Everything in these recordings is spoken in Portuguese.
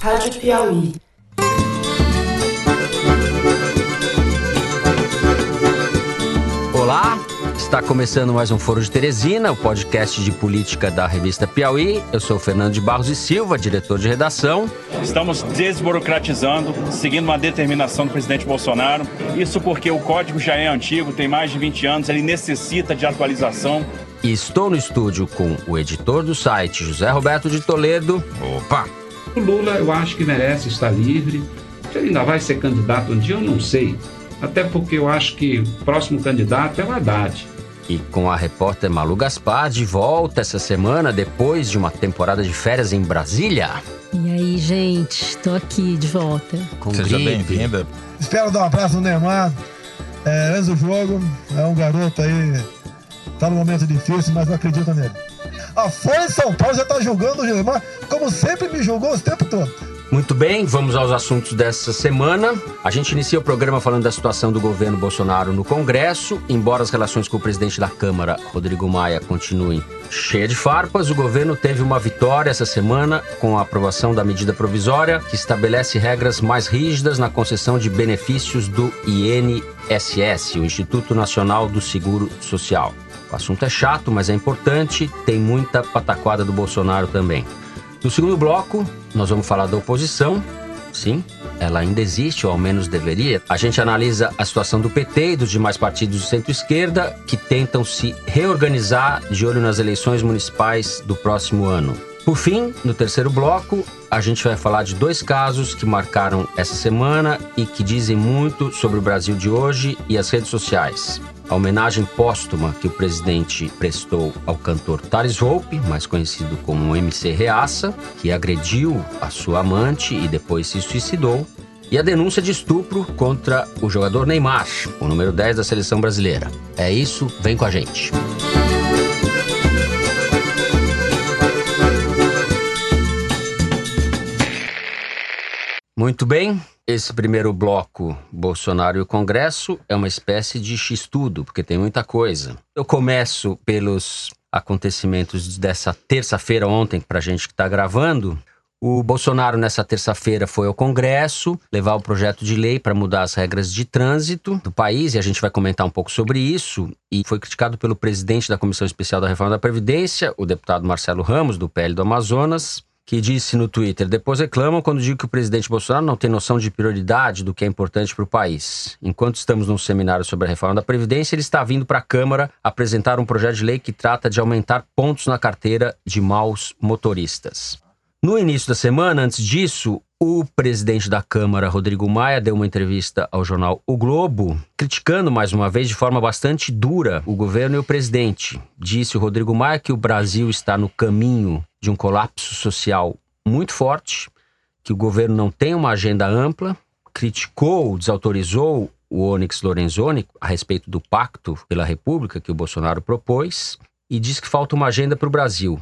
Rádio Piauí. Olá, está começando mais um Foro de Teresina, o podcast de política da revista Piauí. Eu sou Fernando de Barros e Silva, diretor de redação. Estamos desburocratizando, seguindo uma determinação do presidente Bolsonaro. Isso porque o código já é antigo, tem mais de 20 anos, ele necessita de atualização. E estou no estúdio com o editor do site, José Roberto de Toledo. Opa! O Lula, eu acho que merece estar livre. Se ele ainda vai ser candidato um dia, eu não sei. Até porque eu acho que o próximo candidato é o Haddad. E com a repórter Malu Gaspar de volta essa semana, depois de uma temporada de férias em Brasília. E aí, gente, tô aqui de volta. Com Seja bem-vinda. Espero dar um abraço no Neymar. É, antes do jogo, é um garoto aí, tá num momento difícil, mas não acredito nele. A Folha de São Paulo já tá julgando o Neymar, como sempre me julgou o tempo todo. Muito bem, vamos aos assuntos dessa semana. A gente inicia o programa falando da situação do governo Bolsonaro no Congresso. Embora as relações com o presidente da Câmara, Rodrigo Maia, continuem cheias de farpas, o governo teve uma vitória essa semana com a aprovação da medida provisória que estabelece regras mais rígidas na concessão de benefícios do INSS, o Instituto Nacional do Seguro Social. O assunto é chato, mas é importante, tem muita pataquada do Bolsonaro também. No segundo bloco, nós vamos falar da oposição. Sim, ela ainda existe, ou ao menos deveria. A gente analisa a situação do PT e dos demais partidos de centro-esquerda que tentam se reorganizar de olho nas eleições municipais do próximo ano. Por fim, no terceiro bloco, a gente vai falar de dois casos que marcaram essa semana e que dizem muito sobre o Brasil de hoje e as redes sociais. A homenagem póstuma que o presidente prestou ao cantor Thales Volpe, mais conhecido como MC Reaça, que agrediu a sua amante e depois se suicidou, e a denúncia de estupro contra o jogador Neymar, o número 10 da seleção brasileira. É isso, vem com a gente. Muito bem, esse primeiro bloco, Bolsonaro e o Congresso, é uma espécie de X-tudo, porque tem muita coisa. Eu começo pelos acontecimentos dessa terça-feira, ontem, para a gente que está gravando. O Bolsonaro, nessa terça-feira, foi ao Congresso levar o projeto de lei para mudar as regras de trânsito do país, e a gente vai comentar um pouco sobre isso. E foi criticado pelo presidente da Comissão Especial da Reforma da Previdência, o deputado Marcelo Ramos, do PL do Amazonas, que disse no Twitter: depois reclamam quando digo que o presidente Bolsonaro não tem noção de prioridade do que é importante para o país. Enquanto estamos num seminário sobre a reforma da Previdência, ele está vindo para a Câmara apresentar um projeto de lei que trata de aumentar pontos na carteira de maus motoristas. No início da semana, antes disso, o presidente da Câmara, Rodrigo Maia, deu uma entrevista ao jornal O Globo, criticando mais uma vez de forma bastante dura o governo e o presidente. Disse o Rodrigo Maia que o Brasil está no caminho de um colapso social muito forte, que o governo não tem uma agenda ampla, criticou, desautorizou o Onyx Lorenzoni a respeito do pacto pela República que o Bolsonaro propôs e disse que falta uma agenda para o Brasil.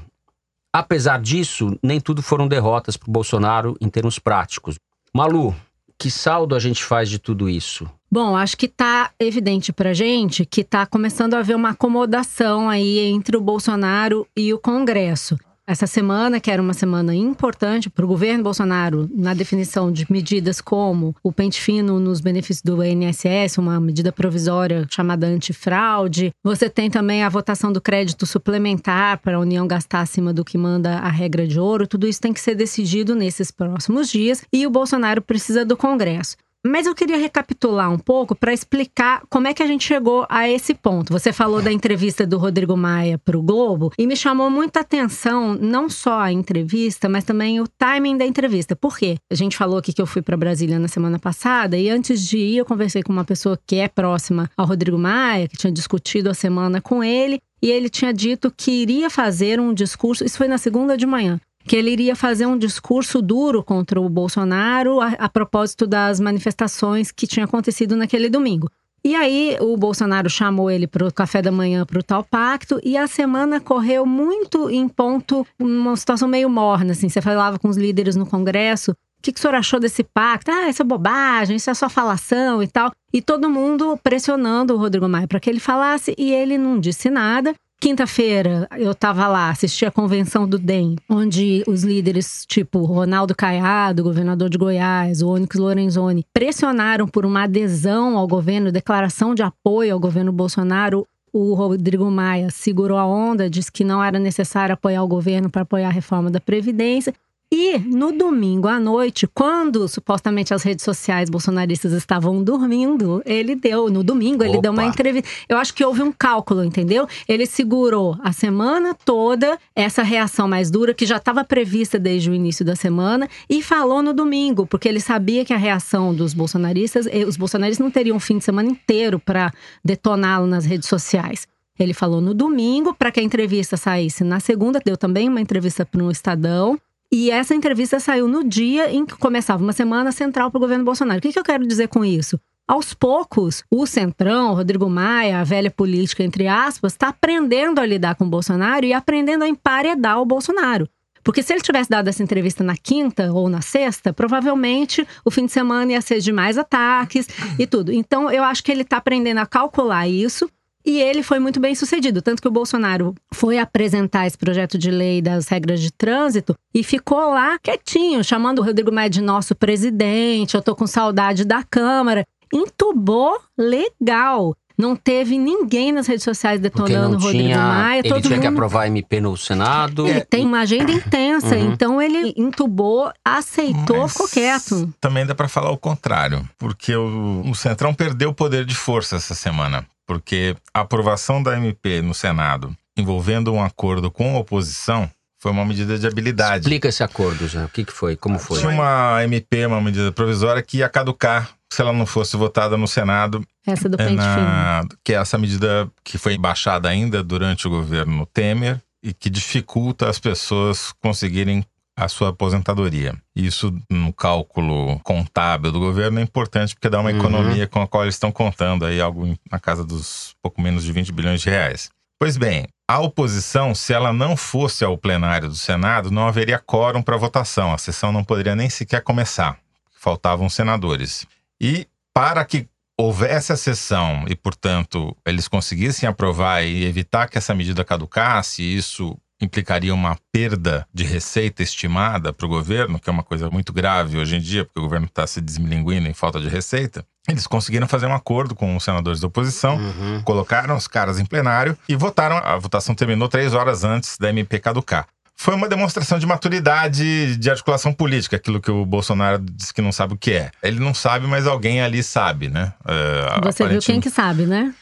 Apesar disso, nem tudo foram derrotas para o Bolsonaro em termos práticos. Malu, que saldo a gente faz de tudo isso? Bom, acho que tá evidente pra gente que tá começando a haver uma acomodação aí entre o Bolsonaro e o Congresso. Essa semana, que era uma semana importante para o governo Bolsonaro na definição de medidas como o pente fino nos benefícios do INSS, uma medida provisória chamada antifraude. Você tem também a votação do crédito suplementar para a União gastar acima do que manda a regra de ouro. Tudo isso tem que ser decidido nesses próximos dias e o Bolsonaro precisa do Congresso. Mas eu queria recapitular um pouco para explicar como é que a gente chegou a esse ponto. Você falou da entrevista do Rodrigo Maia para o Globo e me chamou muita atenção não só a entrevista, mas também o timing da entrevista. Por quê? A gente falou aqui que eu fui para Brasília na semana passada e antes de ir eu conversei com uma pessoa que é próxima ao Rodrigo Maia, que tinha discutido a semana com ele, e ele tinha dito que iria fazer um discurso, isso foi na segunda de manhã, que ele iria fazer um discurso duro contra o Bolsonaro a, a propósito das manifestações que tinham acontecido naquele domingo. E aí o Bolsonaro chamou ele para o café da manhã para o tal pacto e a semana correu muito em ponto, uma situação meio morna, assim. Você falava com os líderes no Congresso, o que, que o senhor achou desse pacto? Ah, isso é bobagem, isso é só falação e tal. E todo mundo pressionando o Rodrigo Maia para que ele falasse e ele não disse nada. Quinta-feira, eu estava lá, assisti a convenção do DEM, onde os líderes, tipo Ronaldo Caiado, governador de Goiás, o Onyx Lorenzoni, pressionaram por uma adesão ao governo, declaração de apoio ao governo Bolsonaro. O Rodrigo Maia segurou a onda, disse que não era necessário apoiar o governo para apoiar a reforma da Previdência. E no domingo à noite, quando supostamente as redes sociais bolsonaristas estavam dormindo, ele deu, no domingo, ele Opa. deu uma entrevista. Eu acho que houve um cálculo, entendeu? Ele segurou a semana toda essa reação mais dura, que já estava prevista desde o início da semana, e falou no domingo, porque ele sabia que a reação dos bolsonaristas, eh, os bolsonaristas não teriam um fim de semana inteiro para detoná-lo nas redes sociais. Ele falou no domingo para que a entrevista saísse na segunda, deu também uma entrevista para um Estadão. E essa entrevista saiu no dia em que começava uma semana central para o governo Bolsonaro. O que, que eu quero dizer com isso? Aos poucos, o Centrão, Rodrigo Maia, a velha política, entre aspas, está aprendendo a lidar com o Bolsonaro e aprendendo a emparedar o Bolsonaro. Porque se ele tivesse dado essa entrevista na quinta ou na sexta, provavelmente o fim de semana ia ser de mais ataques e tudo. Então, eu acho que ele está aprendendo a calcular isso. E ele foi muito bem sucedido. Tanto que o Bolsonaro foi apresentar esse projeto de lei das regras de trânsito e ficou lá quietinho, chamando o Rodrigo Maia de nosso presidente. Eu tô com saudade da Câmara. Entubou legal. Não teve ninguém nas redes sociais detonando o Rodrigo tinha. Maia. ele todo tinha que mundo... aprovar MP no Senado. Ele tem uma agenda intensa, Uhum. então ele entubou, aceitou, Mas ficou quieto. Também dá pra falar o contrário, porque o, o Centrão perdeu o poder de força essa semana, porque a aprovação da MP no Senado envolvendo um acordo com a oposição foi uma medida de habilidade. Explica esse acordo, já. O que, que foi? Como foi? Tinha uma MP, uma medida provisória que ia caducar se ela não fosse votada no Senado Essa do é pente fino. na- que é essa medida que foi baixada ainda durante o governo Temer e que dificulta as pessoas conseguirem a sua aposentadoria. Isso no cálculo contábil do governo é importante porque dá uma Uhum. economia com a qual eles estão contando aí algo na casa dos pouco menos de 20 bilhões de reais. Pois bem, a oposição, se ela não fosse ao plenário do Senado, não haveria quórum para votação. A sessão não poderia nem sequer começar. Faltavam senadores. E para que houvesse a sessão e, portanto, eles conseguissem aprovar e evitar que essa medida caducasse, isso implicaria uma perda de receita estimada para o governo, que é uma coisa muito grave hoje em dia, porque o governo está se desmilinguindo em falta de receita. Eles conseguiram fazer um acordo com os senadores da oposição, Uhum. colocaram os caras em plenário e votaram. A votação terminou três horas antes da MP caducar. Foi uma demonstração de maturidade de articulação política, aquilo que o Bolsonaro disse que não sabe o que é. Ele não sabe, mas alguém ali sabe, né? É, Você viu quem que sabe, né?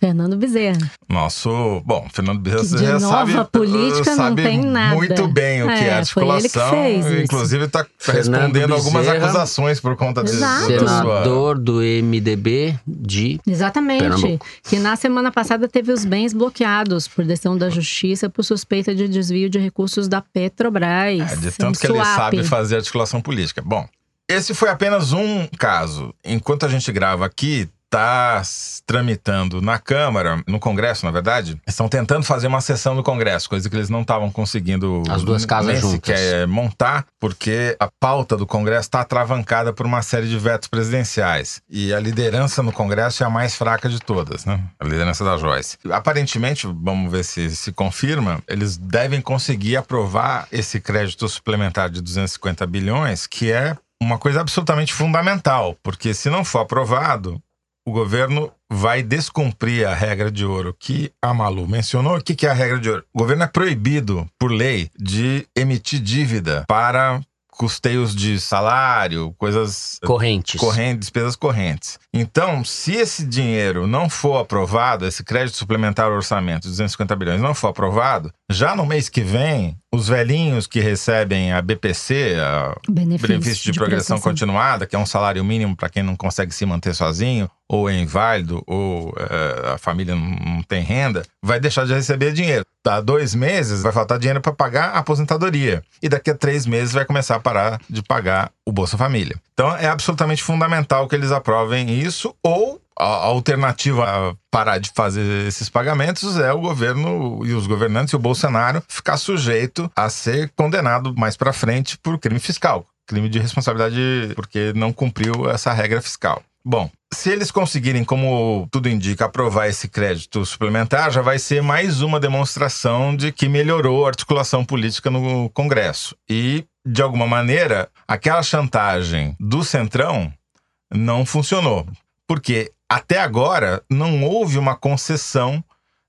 Fernando Bezerra. Nosso. Bom, Fernando Bezerra Que de já nova sabe, política não sabe tem nada. muito bem o que é, É, foi ele que articulação. fez isso. Inclusive, está respondendo algumas Bezerra, acusações por conta sua. Senador do MDB de. Exatamente. Pernambuco. Que na semana passada teve os bens bloqueados por decisão da justiça por suspeita de desvio de recursos da Petrobras. É, de tanto que ele sabe fazer articulação política. Bom, esse foi apenas um caso. Enquanto a gente grava aqui, está tramitando na Câmara, no Congresso, na verdade, estão tentando fazer uma sessão no Congresso, coisa que eles não estavam conseguindo As duas casas juntas. sequer montar, porque a pauta do Congresso está atravancada por uma série de vetos presidenciais. E a liderança no Congresso é a mais fraca de todas, né? A liderança da Joyce. Aparentemente, vamos ver se se confirma, eles devem conseguir aprovar esse crédito suplementar de 250 bilhões, que é uma coisa absolutamente fundamental, porque se não for aprovado, o governo vai descumprir a regra de ouro que a Malu mencionou. O que que é a regra de ouro? O governo é proibido, por lei, de emitir dívida para custeios de salário, coisas Correntes. correntes, despesas correntes. Então, se esse dinheiro não for aprovado, esse crédito suplementar ao orçamento de 250 bilhões não for aprovado, já no mês que vem, os velhinhos que recebem a BPC, a Benefício, benefício de, progressão continuada, que é um salário mínimo para quem não consegue se manter sozinho, ou é inválido, ou eh, a família não, não tem renda, vai deixar de receber dinheiro. Dá dois meses, vai faltar dinheiro para pagar a aposentadoria. E daqui a três meses vai começar a parar de pagar o Bolsa Família. Então é absolutamente fundamental que eles aprovem isso, ou a alternativa a parar de fazer esses pagamentos é o governo e os governantes e o Bolsonaro ficar sujeito a ser condenado mais para frente por crime fiscal, crime de responsabilidade porque não cumpriu essa regra fiscal. Bom, se eles conseguirem, como tudo indica, aprovar esse crédito suplementar, já vai ser mais uma demonstração de que melhorou a articulação política no Congresso. E, de alguma maneira, aquela chantagem do Centrão não funcionou. Porque até agora não houve uma concessão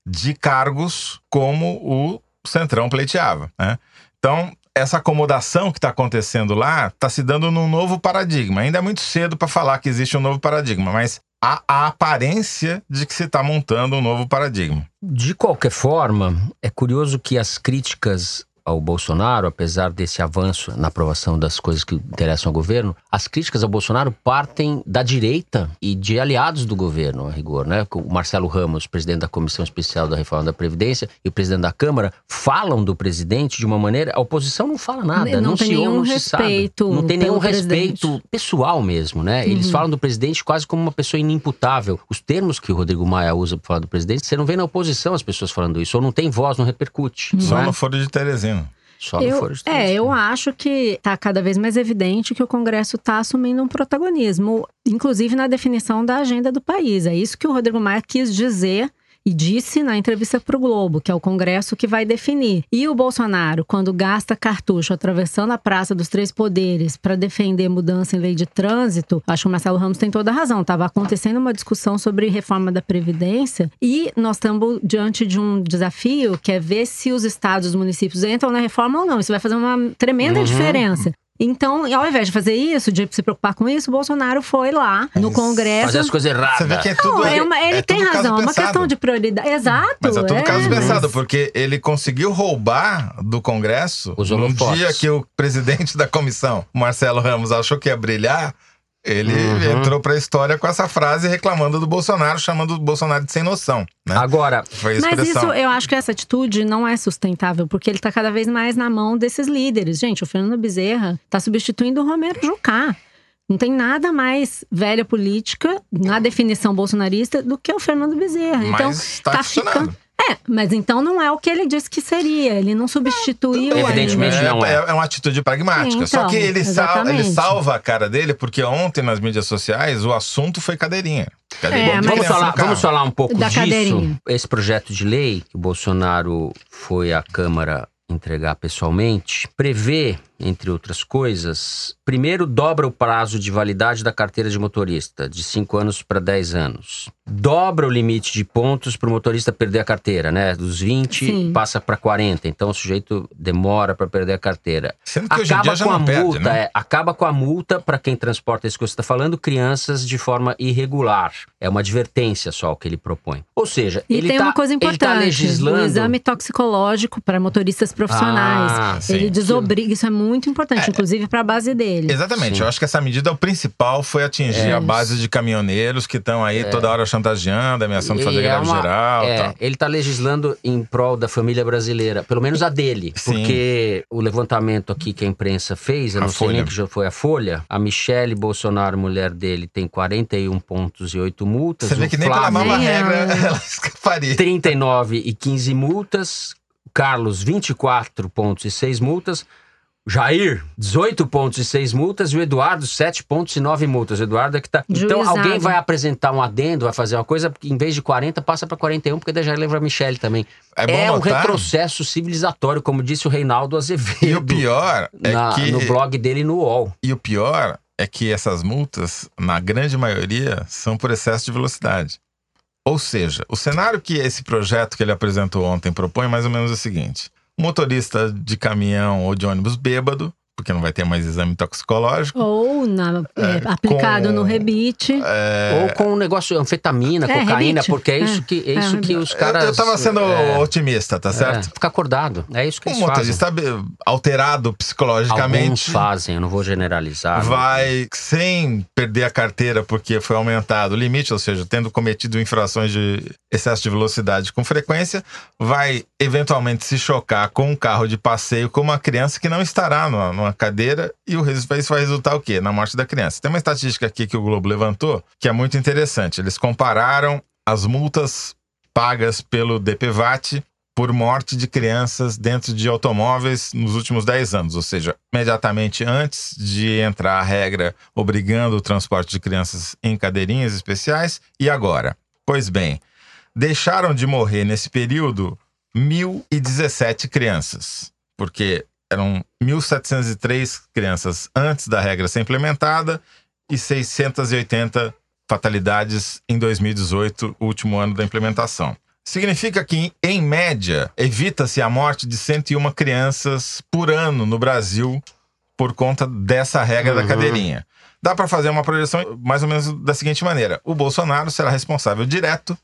de cargos como o Centrão pleiteava. Né? Então, essa acomodação que está acontecendo lá está se dando num novo paradigma. Ainda é muito cedo para falar que existe um novo paradigma, mas há a aparência de que se está montando um novo paradigma. De qualquer forma, é curioso que as críticas ao Bolsonaro, apesar desse avanço na aprovação das coisas que interessam ao governo, as críticas ao Bolsonaro partem da direita e de aliados do governo, a rigor, né? O Marcelo Ramos, presidente da Comissão Especial da Reforma da Previdência, e o presidente da Câmara falam do presidente de uma maneira. A oposição não fala nada, Não não, tem se ouve, nenhum não se respeito sabe. Não tem nenhum respeito presidente. pessoal mesmo, né? Eles Uhum. falam do presidente quase como uma pessoa inimputável. Os termos que o Rodrigo Maia usa para falar do presidente, você não vê na oposição as pessoas falando isso, ou não tem voz, não repercute. Só não é? no Foro de Teresina. Só Eu, é, Teresina. eu acho que está cada vez mais evidente que o Congresso está assumindo um protagonismo, inclusive na definição da agenda do país. É isso que o Rodrigo Maia quis dizer e disse na entrevista para o Globo, que é o Congresso que vai definir. E o Bolsonaro, quando gasta cartucho atravessando a Praça dos Três Poderes para defender mudança em lei de trânsito, acho que o Marcelo Ramos tem toda a razão. Estava acontecendo uma discussão sobre reforma da Previdência e nós estamos diante de um desafio que é ver se os estados e os municípios entram na reforma ou não. Isso vai fazer uma tremenda Uhum. diferença. Então, ao invés de fazer isso, de se preocupar com isso, o Bolsonaro foi lá no Congresso. Fazer as coisas erradas. Você vê que é tudo. Não, é uma- ele é tem tudo caso razão, é uma questão de prioridade. Exato. Mas é tudo caso mas- pensado, porque ele conseguiu roubar do Congresso Os dia que o presidente da comissão, Marcelo Ramos, achou que ia brilhar. Ele Uhum. entrou pra história com essa frase reclamando do Bolsonaro, chamando o Bolsonaro de sem noção. Né? Agora, Mas isso, eu acho que essa atitude não é sustentável, porque ele tá cada vez mais na mão desses líderes. Gente, o Fernando Bezerra tá substituindo o Romero Jucá. Não tem nada mais velha política na definição bolsonarista do que o Fernando Bezerra. então, Mas tá funcionando. É, mas então não é o que ele disse que seria. Ele não substituiu evidentemente não é. É uma atitude pragmática. Só Então, que ele, sal- ele salva a cara dele, porque ontem nas mídias sociais o assunto foi cadeirinha. Cadeirinha É, vamos falar, vamos falar um pouco Da disso. cadeirinha. Esse projeto de lei que o Bolsonaro foi à Câmara entregar pessoalmente prevê, entre outras coisas, primeiro dobra o prazo de validade da carteira de motorista de 5 anos para 10 anos. Dobra o limite de pontos para o motorista perder a carteira, né? Dos 20 Sim. passa para 40. Então o sujeito demora para perder a carteira. Sendo que hoje em Acaba dia já com a não perde, multa, né? é, acaba com a multa para quem transporta isso que você está falando, crianças de forma irregular. É uma advertência só o que ele propõe. Ou seja, E ele tem tá, uma coisa ele tá importante: legislando. o exame toxicológico para motoristas profissionais. Ah, sim. ele desobriga, isso é muito importante, inclusive para a base dele. Exatamente, Sim. eu acho que essa medida o principal foi atingir É. a base de caminhoneiros que estão aí toda hora chantageando, ameaçando de fazer E é greve uma- geral. é, tal. ele está legislando em prol da família brasileira, pelo menos a dele. Sim. Porque o levantamento aqui que a imprensa fez, eu A não sei nem Folha. que já foi a Folha, a Michele Bolsonaro, mulher dele, tem 41 pontos e 8 multas. Você vê que nem pela Flávio- nova Nem regra ela. ela escaparia. 39 e 15 multas. Carlos, 24 pontos e 6 multas. Jair, 18 pontos e 6 multas. E o Eduardo, 7 pontos e 9 multas. O Eduardo é que tá. Então Juizado. alguém vai apresentar um adendo, vai fazer uma coisa, porque em vez de 40, passa para 41, porque daí já lembra a Michelle também. É bom um notar- retrocesso civilizatório, como disse o Reinaldo Azevedo. E o pior é na- que no blog dele no UOL. E o pior é que essas multas, na grande maioria, são por excesso de velocidade. Ou seja, o cenário que esse projeto que ele apresentou ontem propõe é mais ou menos o seguinte: motorista de caminhão ou de ônibus bêbado, porque não vai ter mais exame toxicológico, Ou na- é, aplicado com- no rebite. é, Ou com um negócio, anfetamina, É, cocaína, rebite. porque é isso É, que, é é, isso que os caras. eu, eu tava sendo é, otimista, tá certo? É, fica acordado. É isso que Um eles fazem. motorista alterado Alguns psicologicamente fazem, eu não vou generalizar. né? vai sem perder a carteira porque foi aumentado o limite, ou seja, tendo cometido infrações de excesso de velocidade com frequência, vai eventualmente se chocar com um carro de passeio com uma criança que não estará numa, numa cadeira e o isso vai resultar o quê? Na morte da criança. Tem uma estatística aqui que o Globo levantou que é muito interessante. Eles compararam as multas pagas pelo DPVAT por morte de crianças dentro de automóveis nos últimos 10 anos, ou seja, imediatamente antes de entrar a regra obrigando o transporte de crianças em cadeirinhas especiais e agora. Pois bem, deixaram de morrer nesse período 1.017 crianças, porque eram 1.703 crianças antes da regra ser implementada e 680 fatalidades em 2018, último ano da implementação. Significa que, em média, evita-se a morte de 101 crianças por ano no Brasil por conta dessa regra Uhum. da cadeirinha. Dá para fazer uma projeção mais ou menos da seguinte maneira: o Bolsonaro será responsável direto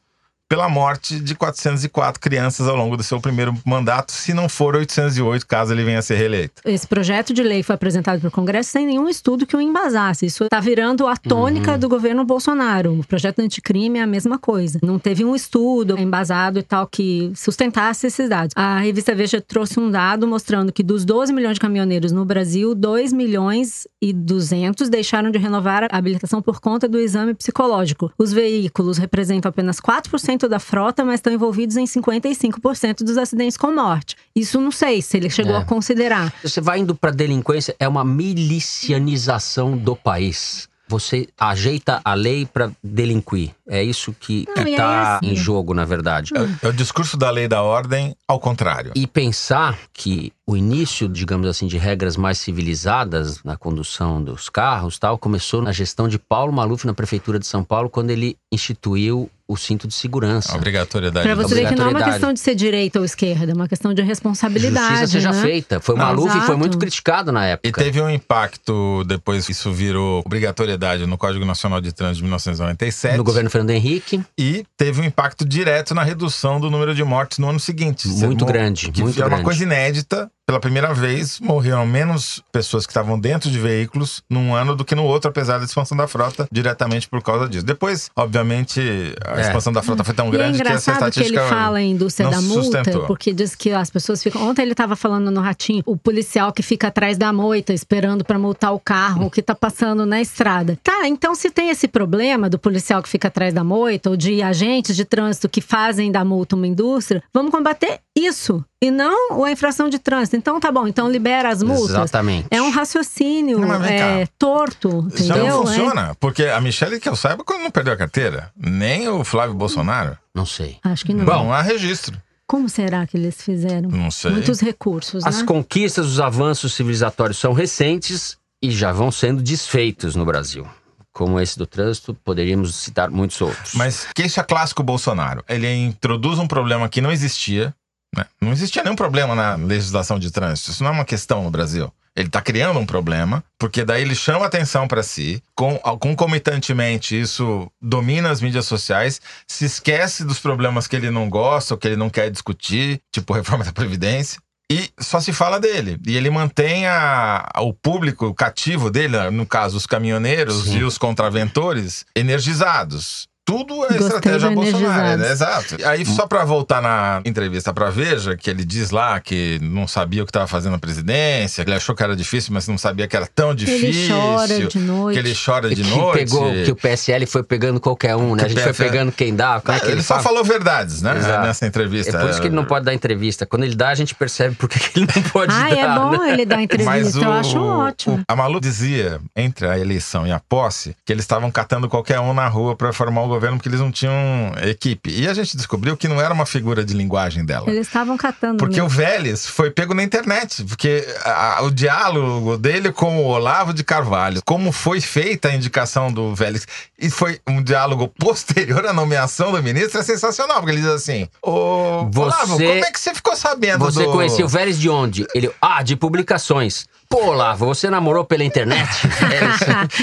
pela morte de 404 crianças ao longo do seu primeiro mandato, se não for 808, caso ele venha a ser reeleito. Esse projeto de lei foi apresentado para o Congresso sem nenhum estudo que o embasasse. Isso está virando a tônica do governo Bolsonaro. O projeto anticrime é a mesma coisa. Não teve um estudo embasado e tal que sustentasse esses dados. A revista Veja trouxe um dado mostrando que dos 12 milhões de caminhoneiros no Brasil, 2 milhões e 200 deixaram de renovar a habilitação por conta do exame psicológico. Os veículos representam apenas 4% da frota, mas estão envolvidos em 55% dos acidentes com morte. Isso não sei se ele chegou É. a considerar. Você vai indo pra delinquência, é uma milicianização do país. Você ajeita a lei pra delinquir. É isso que, Não, que e é assim. em jogo, na verdade. É o discurso da lei da ordem ao contrário. E pensar que o início, digamos assim, de regras mais civilizadas na condução dos carros tal, começou na gestão de Paulo Maluf na Prefeitura de São Paulo, quando ele instituiu o cinto de segurança. A obrigatoriedade. Pra você ver que não é uma questão de ser direita ou esquerda, é uma questão de responsabilidade. Justiça seja né? feita. Foi Não, Maluf e foi muito criticado na E época. teve um impacto, depois isso virou obrigatoriedade no Código Nacional de Trânsito de 1997. No governo Fernando Henrique, E teve um impacto direto na redução do número de mortes no ano seguinte. Muito grande, Que muito era uma grande. coisa inédita. Pela primeira vez, morreram menos pessoas que estavam dentro de veículos num ano do que no outro, apesar da expansão da frota, diretamente por causa disso. Depois, obviamente, a É. expansão da frota foi tão E é grande que essa engraçado que ele estatística fala em indústria não da multa, sustentou. porque diz que as pessoas ficam. Ontem ele estava falando no Ratinho, o policial que fica atrás da moita, esperando para multar o carro que tá passando na estrada. Tá, então se tem esse problema do policial que fica atrás da moita, ou de agentes de trânsito que fazem da multa uma indústria, vamos combater isso. E não a infração de trânsito. Então tá bom, então libera as multas. exatamente. É um raciocínio Não, é, torto, Já entendeu? não É. funciona, porque a Michelle, que eu saiba, quando não perdeu a carteira, nem o Flávio Bolsonaro. Não sei. Acho que não. Bom, há registro. Como será que eles fizeram? Não sei. Muitos recursos, As né? conquistas, os avanços civilizatórios são recentes e já vão sendo desfeitos no Brasil. Como esse do trânsito, poderíamos citar muitos outros. Mas queixa clássico Bolsonaro. Ele introduz um problema que não existia. Né? Não existia nenhum problema na legislação de trânsito. Isso não é uma questão no Brasil. Ele está criando um problema, porque daí ele chama atenção para si, com, concomitantemente isso domina as mídias sociais, se esquece dos problemas que ele não gosta ou que ele não quer discutir, tipo reforma da Previdência. E só se fala dele. E ele mantém a- o público cativo dele, no caso, os caminhoneiros Sim. e os contraventores, energizados. Tudo é Gostei estratégia Bolsonaro, né? Exato. Aí, só pra voltar na entrevista pra Veja, que ele diz lá que não sabia o que estava fazendo na presidência, que ele achou que era difícil, mas não sabia que era tão difícil. Ele chora de noite. Que ele chora de que noite. pegou, que o PSL foi pegando qualquer um, né? Que A gente o foi PSL pegando quem dá. Como é Ah, que ele, ele, só fala? falou verdades, né? Exato. Nessa entrevista. É por isso que ele não pode dar entrevista. Quando ele dá, a gente percebe por que ele não pode Ah, dar. é bom né? ele dar Mas entrevista, o, eu acho ótimo. o- a Malu dizia, entre a eleição e a posse, que eles estavam catando qualquer um na rua pra formar o governo porque eles não tinham equipe. E a gente descobriu que não era uma figura de linguagem dela. Eles estavam catando. Porque o mesmo. Vélez foi pego na internet, porque a- o diálogo dele com o Olavo de Carvalho, como foi feita a indicação do Vélez, e foi um diálogo posterior à nomeação do ministro, é sensacional, porque ele diz assim: Ô, Você- Olavo, como é que você ficou sabendo Você do... conhecia o Vélez de onde? Ele, ah, de publicações. Pô, Olavo, você namorou pela internet?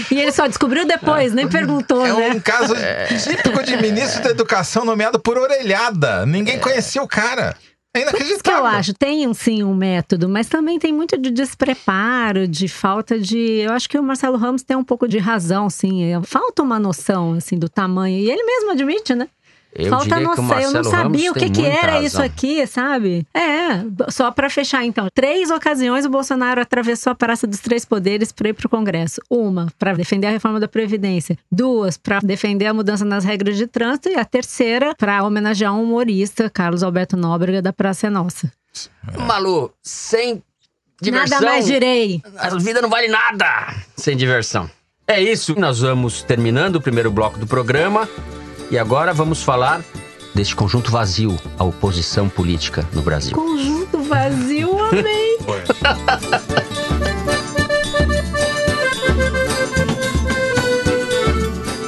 É e ele só descobriu depois, nem perguntou, É né? um caso típico de ministro da educação nomeado por orelhada. Ninguém conhecia o cara. É Isso que inacreditável. eu acho, tem um, sim um método, mas também tem muito de despreparo, de falta de. Eu acho que o Marcelo Ramos tem um pouco de razão, sim. é, Falta uma noção assim do tamanho. E ele mesmo admite, né? Eu Falta diria que o noção, eu não sabia Ramos o que, que era razão. isso aqui, sabe? É, só pra fechar então. Três ocasiões o Bolsonaro atravessou a Praça dos Três Poderes para ir pro Congresso. Uma, pra defender a reforma da Previdência. Duas, pra defender a mudança nas regras de trânsito. E a terceira, pra homenagear um humorista, Carlos Alberto Nóbrega, da Praça é Nossa. Malu, sem diversão. Nada mais direi. A vida não vale nada sem diversão. É isso, nós vamos terminando o primeiro bloco do programa e agora vamos falar deste conjunto vazio, a oposição política no Brasil. Conjunto vazio, amei.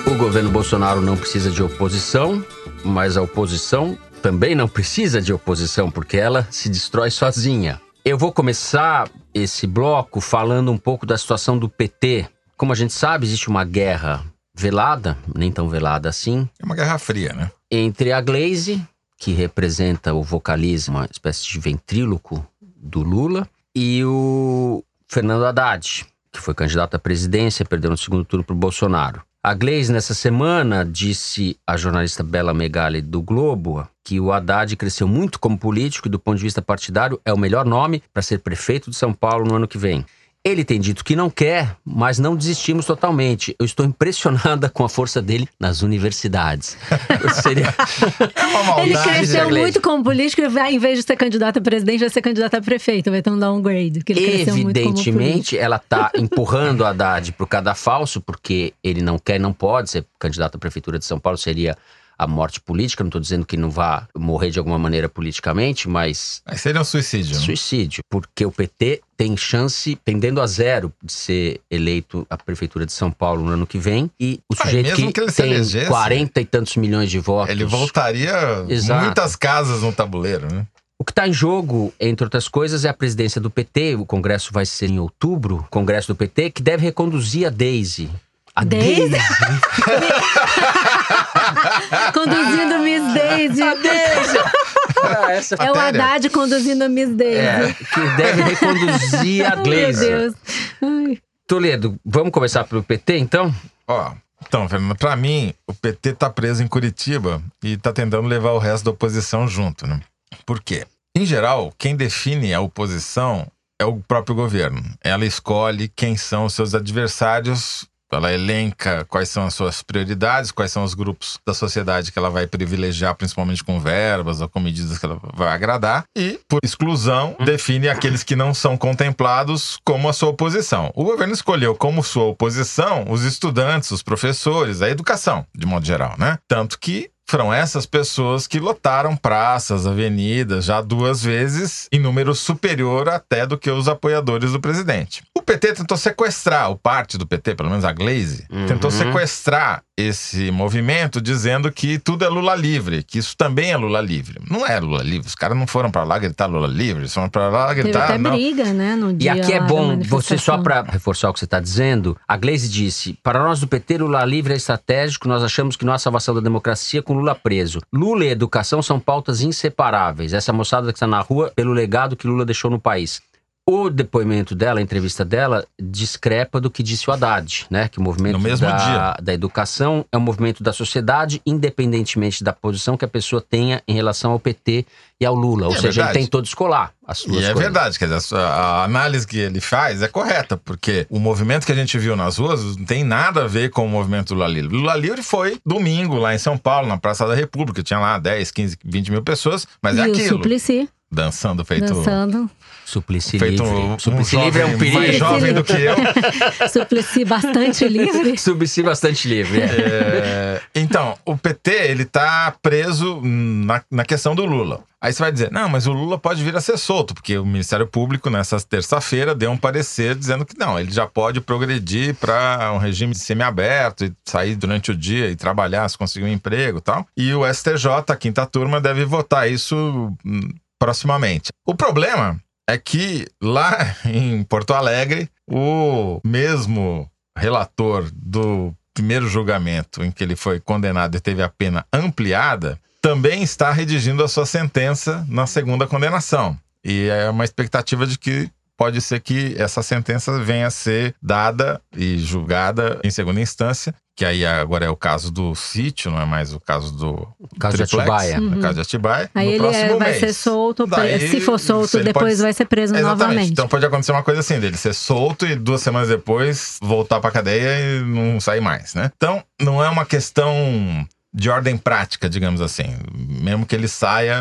O governo Bolsonaro não precisa de oposição, mas a oposição também não precisa de oposição, porque ela se destrói sozinha. Eu vou começar esse bloco falando um pouco da situação do PT. Como a gente sabe, existe uma guerra velada, nem tão velada assim, É uma guerra fria, né? entre a Glaze, que representa o vocalismo, uma espécie de ventríloco do Lula, e o Fernando Haddad, que foi candidato à presidência, perdeu no segundo turno para o Bolsonaro. A Glaze, nessa semana, disse à jornalista Bela Megali do Globo que o Haddad cresceu muito como político e, do ponto de vista partidário, é o melhor nome para ser prefeito de São Paulo no ano que vem. Ele tem dito que não quer, mas não desistimos totalmente. Eu estou impressionada com a força dele nas universidades. Seria... É uma Ele maldade. cresceu muito como político e vai, em vez de ser candidato a presidente, vai ser candidato a prefeito. Vai ter um downgrade. Que ele cresceu muito como político. Evidentemente, ela está empurrando o Haddad pro cadafalso, porque ele não quer, não pode ser candidato à prefeitura de São Paulo, seria a morte política. Não estou dizendo que não vá morrer de alguma maneira politicamente, mas Mas seria um suicídio. né? suicídio, porque o PT tem chance, pendendo a zero, de ser eleito à prefeitura de São Paulo no ano que vem. E o Ah, sujeito mesmo que, que ele se tem elegesse, 40 e tantos milhões de votos. Ele voltaria Exato. muitas casas no tabuleiro, né? O que está em jogo, entre outras coisas, é a presidência do PT. O Congresso vai ser em outubro, o Congresso do PT, que deve reconduzir a Daisy. A Daisy? Conduzindo Miss Daisy. Ah, essa É o Matéria. Haddad conduzindo a Miss é, Daisy. que deve reconduzir a Meu Glaze. Deus. Ai. Toledo, vamos começar pelo PT, então? Ó, então, Fernando, pra mim, o PT tá preso em Curitiba e tá tentando levar o resto da oposição junto, né? Por quê? Em geral, quem define a oposição é o próprio governo. Ela escolhe quem são os seus adversários, ela elenca quais são as suas prioridades, quais são os grupos da sociedade que ela vai privilegiar, principalmente com verbas ou com medidas que ela vai agradar, e, por exclusão, define aqueles que não são contemplados como a sua oposição. O governo escolheu como sua oposição os estudantes, os professores, a educação, de modo geral, né? Tanto que foram essas pessoas que lotaram praças, avenidas, já duas vezes, em número superior até do que os apoiadores do presidente. O PT tentou sequestrar, o parte do PT, pelo menos a Glaze, Uhum. tentou sequestrar esse movimento dizendo que tudo é Lula livre, que isso também é Lula livre. Não é Lula livre, os caras não foram pra lá gritar Lula livre, eles foram pra lá Teve gritar. até não. briga, né, no E dia aqui é bom, você só para reforçar o que você está dizendo, a Glaze disse: para nós do PT, Lula livre é estratégico, nós achamos que não há salvação da democracia com Lula preso. Lula e educação são pautas inseparáveis. Essa moçada que está na rua pelo legado que Lula deixou no país. O depoimento dela, a entrevista dela, discrepa do que disse o Haddad, né? Que o movimento da, da educação é um movimento da sociedade, independentemente da posição que a pessoa tenha em relação ao PT e ao Lula. Ou É seja, verdade. ele tentou descolar as duas E é coisas. verdade, quer dizer, a sua- a análise que ele faz é correta, porque o movimento que a gente viu nas ruas não tem nada a ver com o movimento Lula Livre. Lula Livre foi domingo lá em São Paulo, na Praça da República, tinha lá 10, 15, 20 mil pessoas, mas e é o aquilo. Suplicy Dançando feito, dançando. Suplicy feito livre. um, um Suplicy livre é um perigo. mais jovem do que eu. Suplicy bastante livre. Suplicy bastante livre. é. É, então, o PT, ele tá preso na, na questão do Lula. Aí você vai dizer, não, mas o Lula pode vir a ser solto, porque o Ministério Público, nessa terça-feira, deu um parecer dizendo que não, ele já pode progredir para um regime semiaberto e sair durante o dia e trabalhar se conseguir um emprego e tal. E o STJ, a quinta turma, deve votar isso hum, proximamente. O problema é que lá em Porto Alegre, o mesmo relator do primeiro julgamento em que ele foi condenado e teve a pena ampliada, também está redigindo a sua sentença na segunda condenação. E é uma expectativa de que pode ser que essa sentença venha a ser dada e julgada em segunda instância que aí agora é o caso do sítio, não é mais o caso do O caso de triplex, Atibaia. O caso de Atibaia. Aí no ele próximo é- vai mês. ser solto, Daí, se for solto, se depois pode- vai ser preso Exatamente. novamente. Então pode acontecer uma coisa assim, dele ser solto e duas semanas depois voltar pra cadeia e não sair mais, né? Então, não é uma questão de ordem prática, digamos assim. Mesmo que ele saia,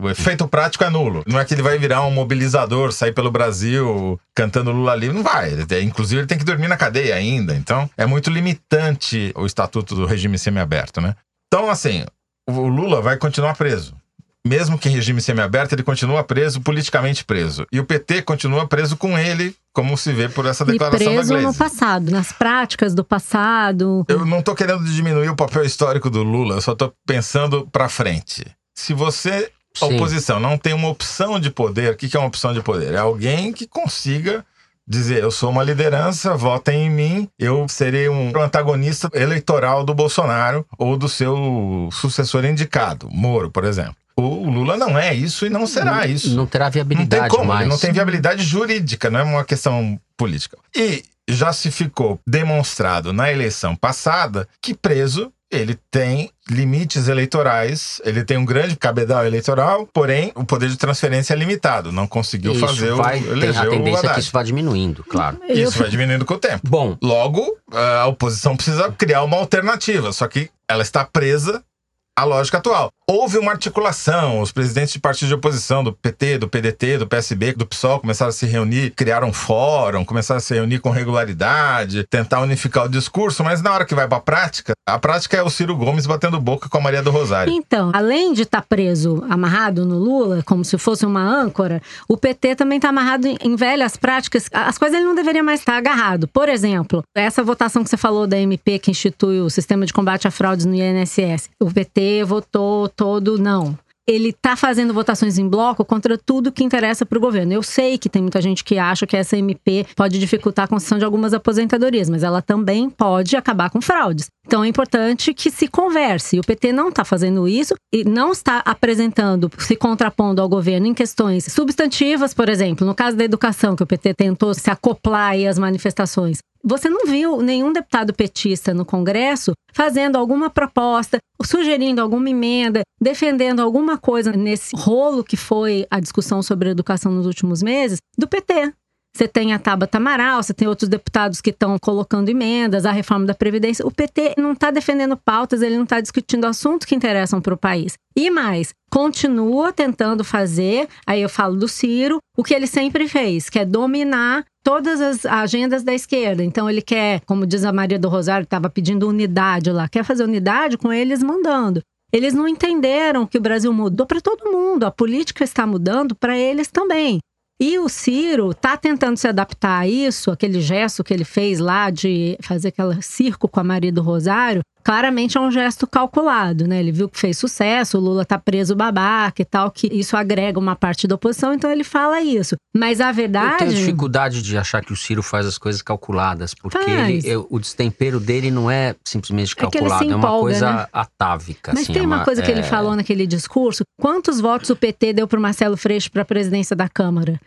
o efeito prático é nulo. Não é que ele vai virar um mobilizador, sair pelo Brasil cantando Lula livre, não vai. Inclusive, ele tem que dormir na cadeia ainda. Então, é muito limitante o estatuto do regime semiaberto, né? Então, assim, o Lula vai continuar preso. Mesmo que em regime semiaberto, ele continua preso, politicamente preso. E o PT continua preso com ele, como se vê por essa E declaração da preso no Gleisi. passado, nas práticas do passado. Eu não tô querendo diminuir o papel histórico do Lula, eu só tô pensando pra frente. Se você, a Sim. oposição, não tem uma opção de poder, o que que é uma opção de poder? É alguém que consiga dizer, eu sou uma liderança, votem em mim, eu serei um antagonista eleitoral do Bolsonaro ou do seu sucessor indicado, Moro, por exemplo. O Lula não é isso e não será isso. Não terá Não viabilidade tem como, mais. ele não tem viabilidade jurídica, não é uma questão política. E já se ficou demonstrado na eleição passada que preso ele tem limites eleitorais, ele tem um grande cabedal eleitoral, porém o poder de transferência é limitado, não conseguiu Isso fazer vai, o tem eleger a o tendência é que isso vai diminuindo, claro. Eu Isso vai diminuindo com o tempo. Bom, Logo, a oposição precisa criar uma alternativa, só que ela está presa à lógica atual. Houve uma articulação, os presidentes de partidos de oposição, do PT, do PDT, do PSB, do PSOL, começaram a se reunir, criaram um fórum, começaram a se reunir com regularidade, tentar unificar o discurso, mas na hora que vai pra prática, a prática é o Ciro Gomes batendo boca com a Maria do Rosário. Então, além de estar preso, amarrado no Lula, como se fosse uma âncora, o PT também está amarrado em, velhas práticas, as quais ele não deveria mais estar agarrado. Por exemplo, essa votação que você falou da MP que institui o sistema de combate a fraudes no INSS. O PT votou todo não. Ele está fazendo votações em bloco contra tudo que interessa para o governo. Eu sei que tem muita gente que acha que essa MP pode dificultar a concessão de algumas aposentadorias, mas ela também pode acabar com fraudes. Então é importante que se converse. O PT não está fazendo isso e não está apresentando, se contrapondo ao governo em questões substantivas, por exemplo, no caso da educação, que o PT tentou se acoplar aí às manifestações. Você não viu nenhum deputado petista no Congresso fazendo alguma proposta, sugerindo alguma emenda, defendendo alguma coisa nesse rolo que foi a discussão sobre a educação nos últimos meses do PT. Você tem a Tabata Amaral, você tem outros deputados que estão colocando emendas, a reforma da Previdência. O PT não está defendendo pautas, ele não está discutindo assuntos que interessam para o país. E mais, continua tentando fazer, aí eu falo do Ciro, o que ele sempre fez, que é dominar todas as agendas da esquerda. Então ele quer, como diz a Maria do Rosário, estava pedindo unidade lá, quer fazer unidade com eles mandando. Eles não entenderam que o Brasil mudou para todo mundo, a política está mudando para eles também. E o Ciro tá tentando se adaptar a isso, aquele gesto que ele fez lá de fazer aquele circo com a Maria do Rosário, claramente é um gesto calculado, né? Ele viu que fez sucesso, o Lula tá preso babaca e tal, que isso agrega uma parte da oposição, então ele fala isso. Mas a eu verdade. tenho dificuldade de achar que o Ciro faz as coisas calculadas, porque ele, eu- o destempero dele não é simplesmente É que ele se calculado, é, uma empolga, coisa né? atávica. Mas assim, tem é uma coisa que ele é- falou naquele discurso. Quantos votos o PT deu pro Marcelo Freixo para a presidência da Câmara?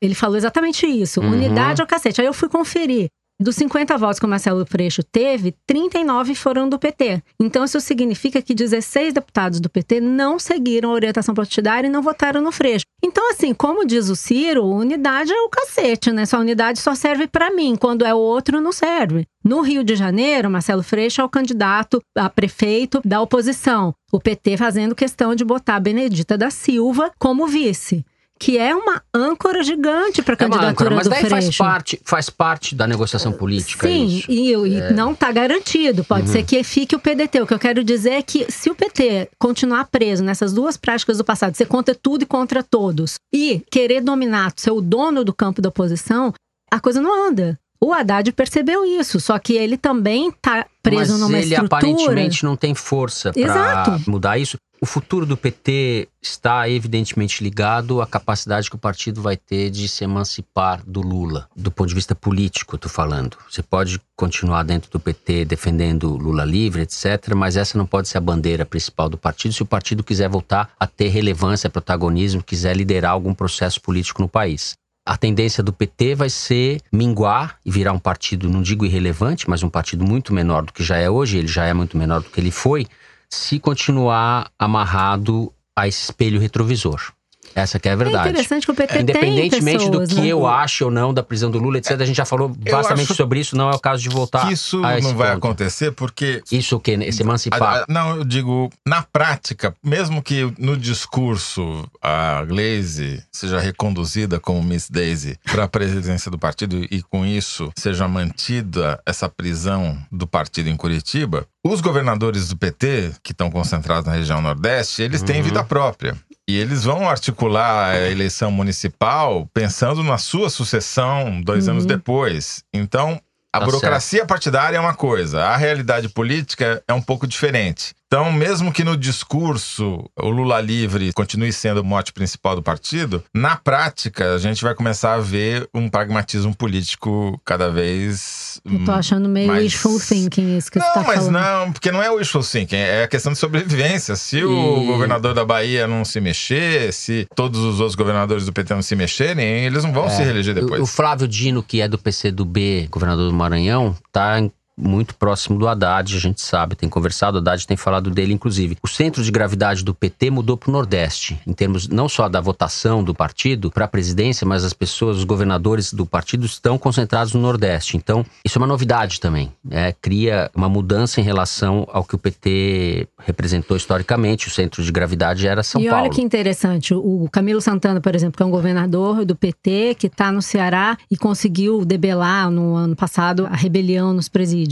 Ele falou exatamente isso. Uhum. Unidade ao cacete. Aí eu fui conferir. Dos 50 votos que o Marcelo Freixo teve, 39 foram do PT. Então, isso significa que 16 deputados do PT não seguiram a orientação partidária e não votaram no Freixo. Então, assim, como diz o Ciro, unidade é o cacete, né? Sua unidade só serve para mim, quando é o outro, não serve. No Rio de Janeiro, Marcelo Freixo é o candidato a prefeito da oposição. O PT fazendo questão de botar Benedita da Silva como vice. Que é uma âncora gigante para a É uma candidatura âncora, mas do daí Freixo. faz parte, faz parte da negociação política Sim, isso. É. e, e não está garantido. Pode Uhum. ser que fique o PDT. O que eu quero dizer é que se o PT continuar preso nessas duas práticas do passado, ser contra tudo e contra todos, e querer dominar, ser o dono do campo da oposição, a coisa não anda. O Haddad percebeu isso, só que ele também está preso Mas numa ele estrutura. aparentemente não tem força para mudar isso. O futuro do PT está evidentemente ligado à capacidade que o partido vai ter de se emancipar do Lula, do ponto de vista político, tô falando. Você pode continuar dentro do PT defendendo Lula livre, etc, mas essa não pode ser a bandeira principal do partido se o partido quiser voltar a ter relevância, protagonismo, quiser liderar algum processo político no país. a tendência do PT vai ser minguar e virar um partido, não digo irrelevante, mas um partido muito menor do que já é hoje, ele já é muito menor do que ele foi, se continuar amarrado a esse espelho retrovisor. Essa que é a verdade. É interessante que o PT Independentemente tem pessoas, do que né? eu acho ou não da prisão do Lula, etc., a gente já falou bastante sobre isso, não é o caso de voltar Que isso a esse não vai ponto. acontecer porque Isso o quê? Esse emancipar. A- a- não, eu digo, na prática, mesmo que no discurso a Glaze seja reconduzida como Miss Daisy para a presidência do partido e com isso seja mantida essa prisão do partido em Curitiba, os governadores do PT, que estão concentrados na região Nordeste, eles têm vida própria. E eles vão articular a eleição municipal pensando na sua sucessão dois anos depois. Então, a Tá burocracia partidária é uma coisa, a realidade política é um pouco diferente. Então, mesmo que no discurso o Lula livre continue sendo o mote principal do partido, na prática a gente vai começar a ver um pragmatismo político cada vez. Eu tô achando meio mais- wishful thinking isso que não, você tá mas falando. não, porque não é wishful thinking, é a questão de sobrevivência. Se o E- governador da Bahia não se mexer, se todos os outros governadores do PT não se mexerem, eles não vão se reeleger depois. O, o Flávio Dino, que é do PCdoB, governador do Maranhão, tá em- muito próximo do Haddad, a gente sabe, tem conversado, o Haddad tem falado dele, inclusive. O centro de gravidade do PT mudou para o Nordeste, em termos não só da votação do partido para a presidência, mas as pessoas, os governadores do partido estão concentrados no Nordeste. Então, isso é uma novidade também. né? Cria uma mudança em relação ao que o PT representou historicamente. O centro de gravidade era São e Paulo. olha que interessante, o Camilo Santana, por exemplo, que é um governador do PT, que está no Ceará e conseguiu debelar no ano passado a rebelião nos presídios.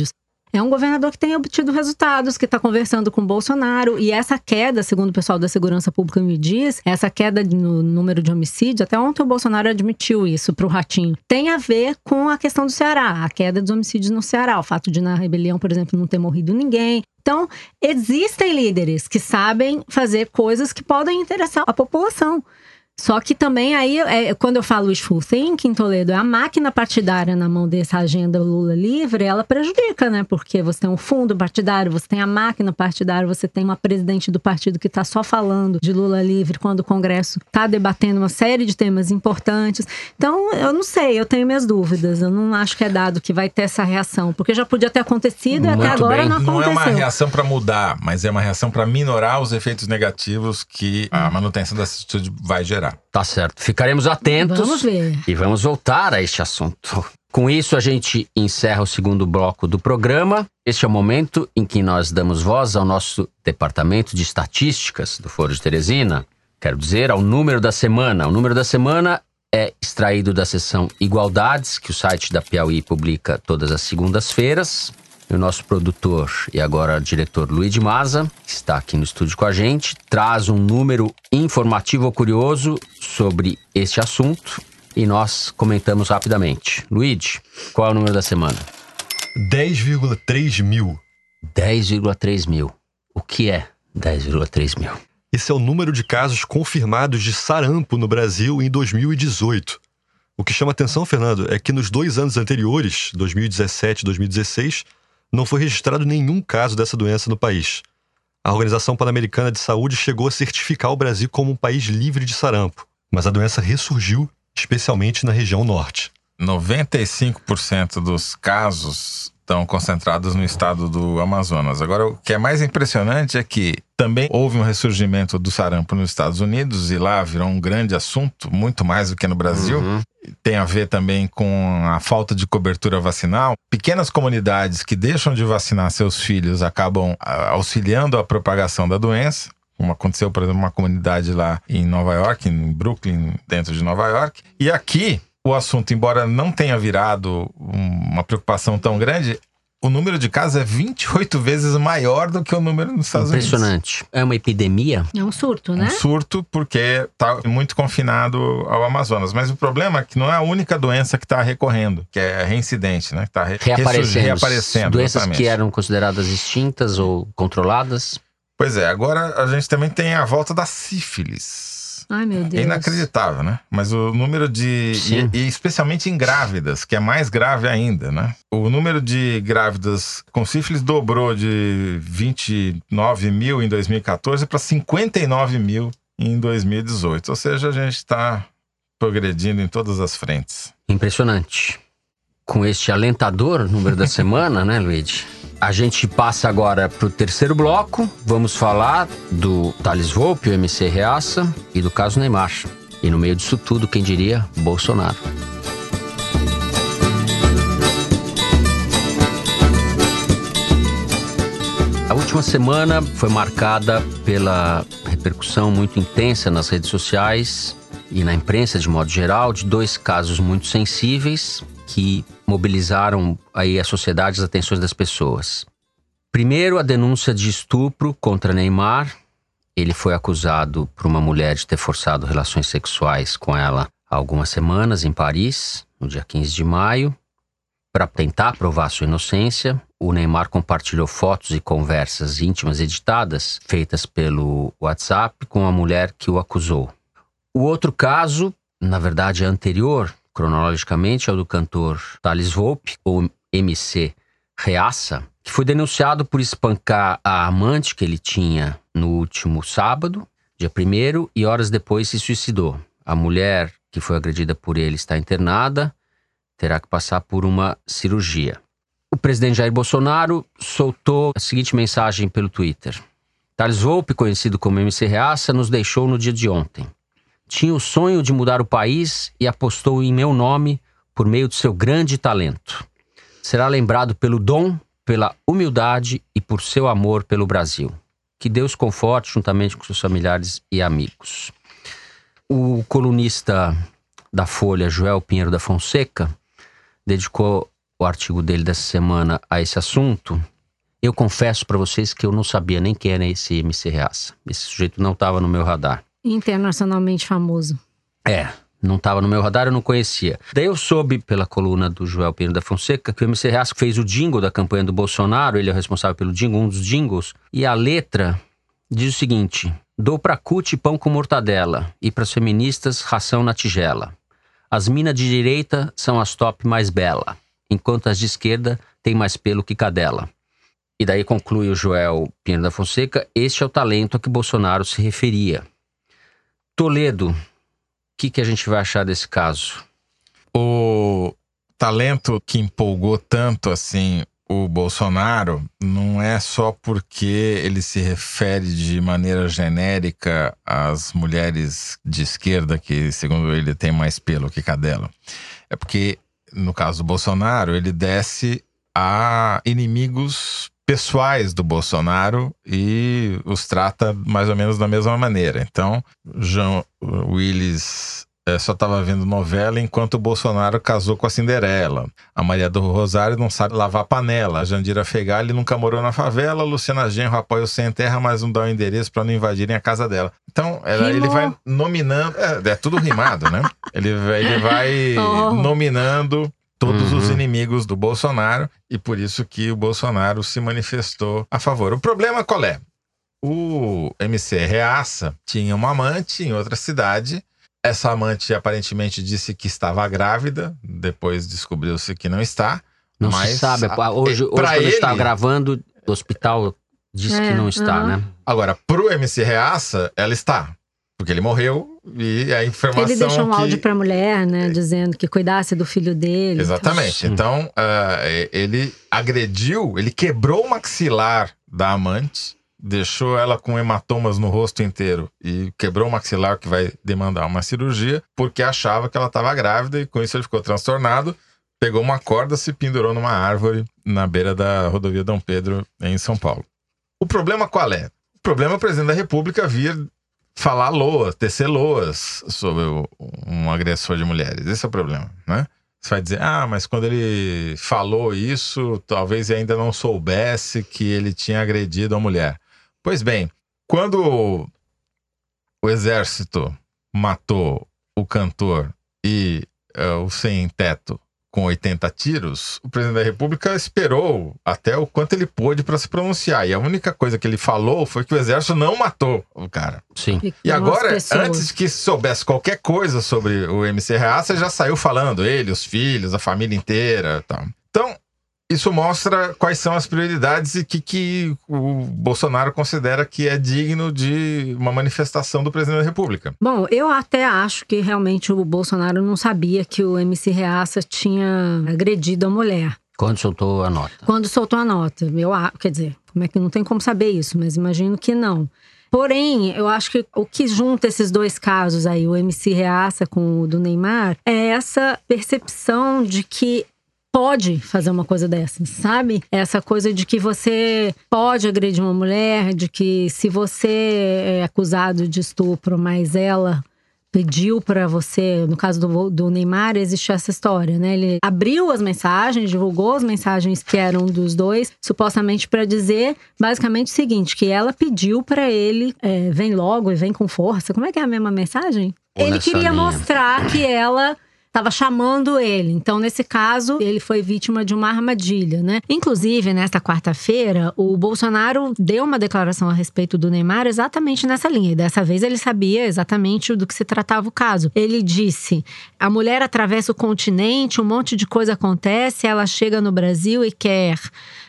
É um governador que tem obtido resultados, que está conversando com Bolsonaro. E essa queda, segundo o pessoal da Segurança Pública me diz, essa queda no número de homicídios, até ontem o Bolsonaro admitiu isso para o Ratinho, tem a ver com a questão do Ceará, a queda dos homicídios no Ceará. O fato de na rebelião, por exemplo, não ter morrido ninguém. Então, existem líderes que sabem fazer coisas que podem interessar a população. Só que também aí, é, quando eu falo wishful thinking, Toledo, é a máquina partidária na mão dessa agenda Lula livre, ela prejudica, né? Porque você tem um fundo partidário, você tem a máquina partidária, você tem uma presidente do partido que está só falando de Lula livre quando o Congresso está debatendo uma série de temas importantes. Então, eu não sei, eu tenho minhas dúvidas. Eu não acho que é dado que vai ter essa reação, porque já podia ter acontecido e até Muito agora bem. não Não é aconteceu. uma reação para mudar, mas é uma reação para minorar os efeitos negativos que a manutenção dessa atitude vai gerar. Tá certo. Ficaremos atentos. Vamos ver. E vamos voltar a este assunto. Com isso, a gente encerra o segundo bloco do programa. Este é o momento em que nós damos voz ao nosso departamento de estatísticas do Foro de Teresina. Quero dizer, ao número da semana. O número da semana é extraído da seção Igualdades, que o site da Piauí publica todas as segundas-feiras. E o nosso produtor e agora diretor Luiz Maza, que está aqui no estúdio com a gente, traz um número informativo ou curioso sobre este assunto e nós comentamos rapidamente. Luiz, qual é o número da semana? 10,3 mil. 10,3 mil. O que é 10,3 mil? Esse é o número de casos confirmados de sarampo no Brasil em 2018. O que chama atenção, Fernando, é que nos dois anos anteriores, 2017 e 2016, não foi registrado nenhum caso dessa doença no país. A Organização Pan-Americana de Saúde chegou a certificar o Brasil como um país livre de sarampo, mas a doença ressurgiu, especialmente na região norte. 95% dos casos estão concentrados no estado do Amazonas. Agora, o que é mais impressionante é que também houve um ressurgimento do sarampo nos Estados Unidos e lá virou um grande assunto, muito mais do que no Brasil. Tem a ver também com a falta de cobertura vacinal. Pequenas comunidades que deixam de vacinar seus filhos acabam ah, auxiliando a propagação da doença. Como aconteceu, por exemplo, uma comunidade lá em Nova York, em Brooklyn, dentro de Nova York. E aqui, o assunto, embora não tenha virado um- uma preocupação tão grande, o número de casos é 28 vezes maior do que o número nos Estados Unidos. Impressionante. É uma epidemia? É um surto, né? Um surto porque está muito confinado ao Amazonas. Mas o problema é que não é a única doença que está recorrendo, que é reincidente, né? Que está Reaparecendo. reaparecendo. Doenças exatamente. que eram consideradas extintas ou controladas? Pois é, agora a gente também tem a volta da sífilis. Ai, meu É Deus. inacreditável, né? Mas o número de. E, e especialmente em grávidas, que é mais grave ainda, né? O número de grávidas com sífilis dobrou de 29 mil em 2014 para 59 mil em 2018. Ou seja, a gente está progredindo em todas as frentes. Impressionante. Com este alentador número da semana, né, Luigi? A gente passa agora para o terceiro bloco. Vamos falar do Thales Volpe, o MC Reaça, e do caso Neymar. E no meio disso tudo, quem diria? Bolsonaro. A última semana foi marcada pela repercussão muito intensa nas redes sociais e na imprensa de modo geral de dois casos muito sensíveis que mobilizaram aí a sociedade as atenções das pessoas. Primeiro, a denúncia de estupro contra Neymar. Ele foi acusado por uma mulher de ter forçado relações sexuais com ela há algumas semanas em Paris, no dia 15 de maio. Para tentar provar sua inocência, o Neymar compartilhou fotos e conversas íntimas editadas feitas pelo WhatsApp com a mulher que o acusou. O outro caso, na verdade é anterior, cronologicamente, é o do cantor Thales Volpe, ou MC Reaça, que foi denunciado por espancar a amante que ele tinha no último sábado, dia 1 e horas depois se suicidou. A mulher que foi agredida por ele está internada, terá que passar por uma cirurgia. O presidente Jair Bolsonaro soltou a seguinte mensagem pelo Twitter. Thales Volpe, conhecido como MC Reaça, nos deixou no dia de ontem tinha o sonho de mudar o país e apostou em meu nome por meio de seu grande talento. Será lembrado pelo dom, pela humildade e por seu amor pelo Brasil. Que Deus conforte juntamente com seus familiares e amigos. O colunista da Folha, Joel Pinheiro da Fonseca, dedicou o artigo dele dessa semana a esse assunto. Eu confesso para vocês que eu não sabia nem quem era esse MC Reaça. Esse sujeito não estava no meu radar. Internacionalmente famoso. É, não estava no meu radar, eu não conhecia. Daí eu soube pela coluna do Joel Pinheiro da Fonseca que o MC Reasco fez o jingle da campanha do Bolsonaro, ele é o responsável pelo jingle, um dos jingles, e a letra diz o seguinte: Dou pra cut pão com mortadela e pras feministas ração na tigela. As minas de direita são as top mais bela, enquanto as de esquerda têm mais pelo que cadela. E daí conclui o Joel Pinheiro da Fonseca: este é o talento a que Bolsonaro se referia. Toledo, o que, que a gente vai achar desse caso? O talento que empolgou tanto assim o Bolsonaro não é só porque ele se refere de maneira genérica às mulheres de esquerda, que, segundo ele, tem mais pelo que cadela. É porque, no caso do Bolsonaro, ele desce a inimigos pessoais do Bolsonaro e os trata mais ou menos da mesma maneira. Então, Jean Willis é, só estava vendo novela enquanto o Bolsonaro casou com a Cinderela. A Maria do Rosário não sabe lavar panela. A Jandira Fegali nunca morou na favela. A Luciana Genro apoia o Sem Terra, mas não dá o endereço para não invadirem a casa dela. Então, ela, ele vai nominando. É, é, tudo rimado, né? Ele, ele vai oh. nominando todos uhum. os inimigos do Bolsonaro e por isso que o Bolsonaro se manifestou a favor. O problema qual é? O MC Reaça tinha uma amante em outra cidade. Essa amante aparentemente disse que estava grávida, depois descobriu-se que não está. Não mas se sabe. Hoje, hoje quando ele está gravando, o hospital disse é, que não está, uhum. né? Agora, pro MC Reaça, ela está. Porque ele morreu e a informação. Ele deixou um que... áudio para a mulher, né? Dizendo que cuidasse do filho dele. Exatamente. Então, então uh, ele agrediu, ele quebrou o maxilar da amante, deixou ela com hematomas no rosto inteiro e quebrou o maxilar, que vai demandar uma cirurgia, porque achava que ela estava grávida e com isso ele ficou transtornado. Pegou uma corda, se pendurou numa árvore na beira da rodovia Dom Pedro, em São Paulo. O problema qual é? O problema é o presidente da República vir falar loas, tecer loas sobre um agressor de mulheres. Esse é o problema, né? Você vai dizer, ah, mas quando ele falou isso, talvez ainda não soubesse que ele tinha agredido a mulher. Pois bem, quando o exército matou o cantor e uh, o sem-teto com 80 tiros, o presidente da República esperou até o quanto ele pôde para se pronunciar. E a única coisa que ele falou foi que o exército não matou o cara. Sim. E agora, antes que soubesse qualquer coisa sobre o MC Reaça, já saiu falando, ele, os filhos, a família inteira tal. Então, Isso mostra quais são as prioridades e o que, que o Bolsonaro considera que é digno de uma manifestação do presidente da República. Bom, eu até acho que realmente o Bolsonaro não sabia que o MC Reaça tinha agredido a mulher. Quando soltou a nota. Quando soltou a nota. Eu, quer dizer, como é que não tem como saber isso, mas imagino que não. Porém, eu acho que o que junta esses dois casos aí, o MC Reaça com o do Neymar, é essa percepção de que pode fazer uma coisa dessa, sabe? Essa coisa de que você pode agredir uma mulher, de que se você é acusado de estupro, mas ela pediu para você, no caso do, do Neymar, existe essa história, né? Ele abriu as mensagens, divulgou as mensagens que eram dos dois, supostamente para dizer basicamente o seguinte: que ela pediu para ele, é, vem logo e vem com força. Como é que é a mesma mensagem? Ele queria linha. mostrar que ela estava chamando ele. Então, nesse caso, ele foi vítima de uma armadilha, né? Inclusive, nesta quarta-feira, o Bolsonaro deu uma declaração a respeito do Neymar exatamente nessa linha. E dessa vez ele sabia exatamente do que se tratava o caso. Ele disse: a mulher atravessa o continente, um monte de coisa acontece, ela chega no Brasil e quer.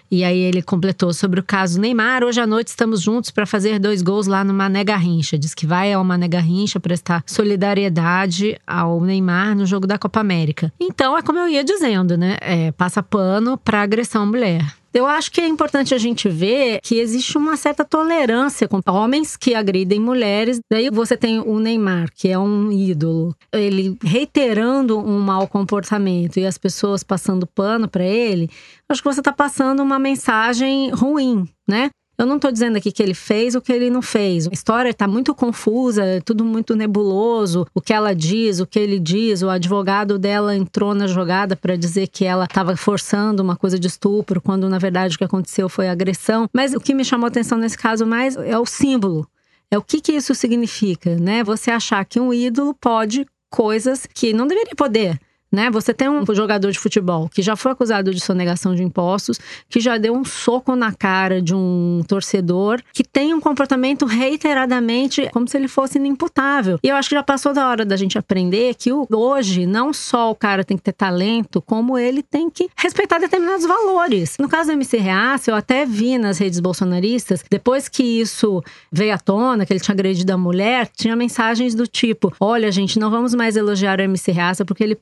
E aí ele completou sobre o caso Neymar. Hoje à noite estamos juntos para fazer dois gols lá no Mané Garrincha. Diz que vai ao Mané Garrincha prestar solidariedade ao Neymar no jogo da Copa América. Então é como eu ia dizendo, né? É, passa pano para agressão à mulher. Eu acho que é importante a gente ver que existe uma certa tolerância com homens que agridem mulheres. Daí você tem o Neymar, que é um ídolo, ele reiterando um mau comportamento e as pessoas passando pano para ele. Acho que você está passando uma mensagem ruim, né? Eu não estou dizendo aqui que ele fez ou que ele não fez. A história está muito confusa, é tudo muito nebuloso. O que ela diz, o que ele diz. O advogado dela entrou na jogada para dizer que ela estava forçando uma coisa de estupro, quando na verdade o que aconteceu foi agressão. Mas o que me chamou atenção nesse caso mais é o símbolo. É o que, que isso significa, né? Você achar que um ídolo pode coisas que não deveria poder. Né? Você tem um jogador de futebol que já foi acusado de sonegação de impostos, que já deu um soco na cara de um torcedor, que tem um comportamento reiteradamente como se ele fosse inimputável. E eu acho que já passou da hora da gente aprender que hoje não só o cara tem que ter talento, como ele tem que respeitar determinados valores. No caso do MC Reaça, eu até vi nas redes bolsonaristas, depois que isso veio à tona, que ele tinha agredido a mulher, tinha mensagens do tipo: olha, gente, não vamos mais elogiar o MC Reaça porque ele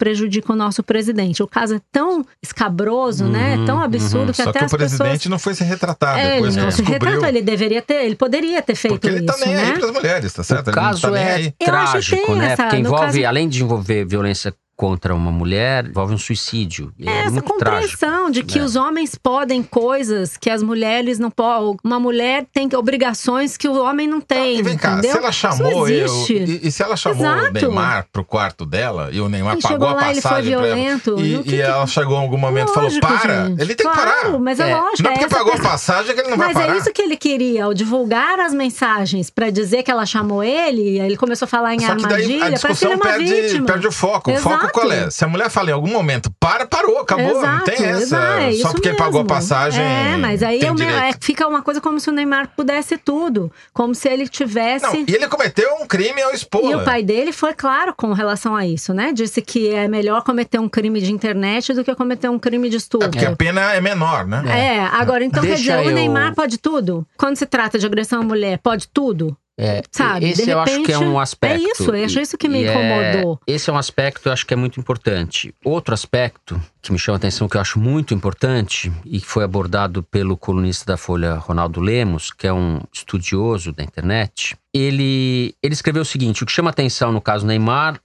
prejudica o nosso presidente. O caso é tão escabroso, né? É tão absurdo que Só até que o as pessoas. presidente não foi se retratar É, depois ele que não se descobriu. retratou, ele deveria ter, ele poderia ter feito Porque ele tá isso, nem né? aí pras mulheres, tá certo? O Ele caso tá nem é aí. Eu acho que trágico, né? essa- Porque envolve, caso- além de envolver violência contra uma mulher, envolve um suicídio. E É, essa muito trágico. compreensão de que É. os homens podem coisas que as mulheres não podem. Uma mulher tem obrigações que o homem não tem. E vem cá, entendeu? se ela Isso chamou eu, e, e se ela chamou Exato. o Neymar pro quarto dela e o Neymar E pagou a lá, ele foi passagem pra ela violento, e, e que- ela chegou em algum momento e falou para, gente. ele tem que claro, parar. Mas é, É. lógico. Não é porque pagou a passagem que ele não vai Mas parar. é isso que ele queria, ao divulgar as mensagens pra dizer que ela chamou ele, aí ele começou a falar em Só que daí armadilha, a parece que ele discussão é uma perde, vítima. perde o foco. O foco Exato. Qual é? Se a mulher fala em algum momento, para, parou, acabou. não Exato, tem essa. é Só porque ele pagou a mesmo. passagem. É, mas aí tem é o é, fica uma coisa como se o Neymar pudesse tudo. Como se ele tivesse. Não, e ele cometeu um crime ao expor. E o pai dele foi claro com relação a isso, né? Disse que é melhor cometer um crime de internet do que cometer um crime de estupro. É porque a pena é menor, né? É, agora, então quer Deixa dizer, o eu- Neymar pode tudo? Quando se trata de agressão à mulher, pode tudo? É, Sabe, esse eu acho que é repente, um aspecto. é isso, eu acho isso que me é- incomodou. esse é um aspecto que eu acho que é muito importante. Outro aspecto que me chama a atenção, que eu acho muito importante, e que foi abordado pelo colunista da Folha, Ronaldo Lemos, que é um estudioso da internet, ele, ele escreveu o seguinte: o que chama atenção no caso Neymar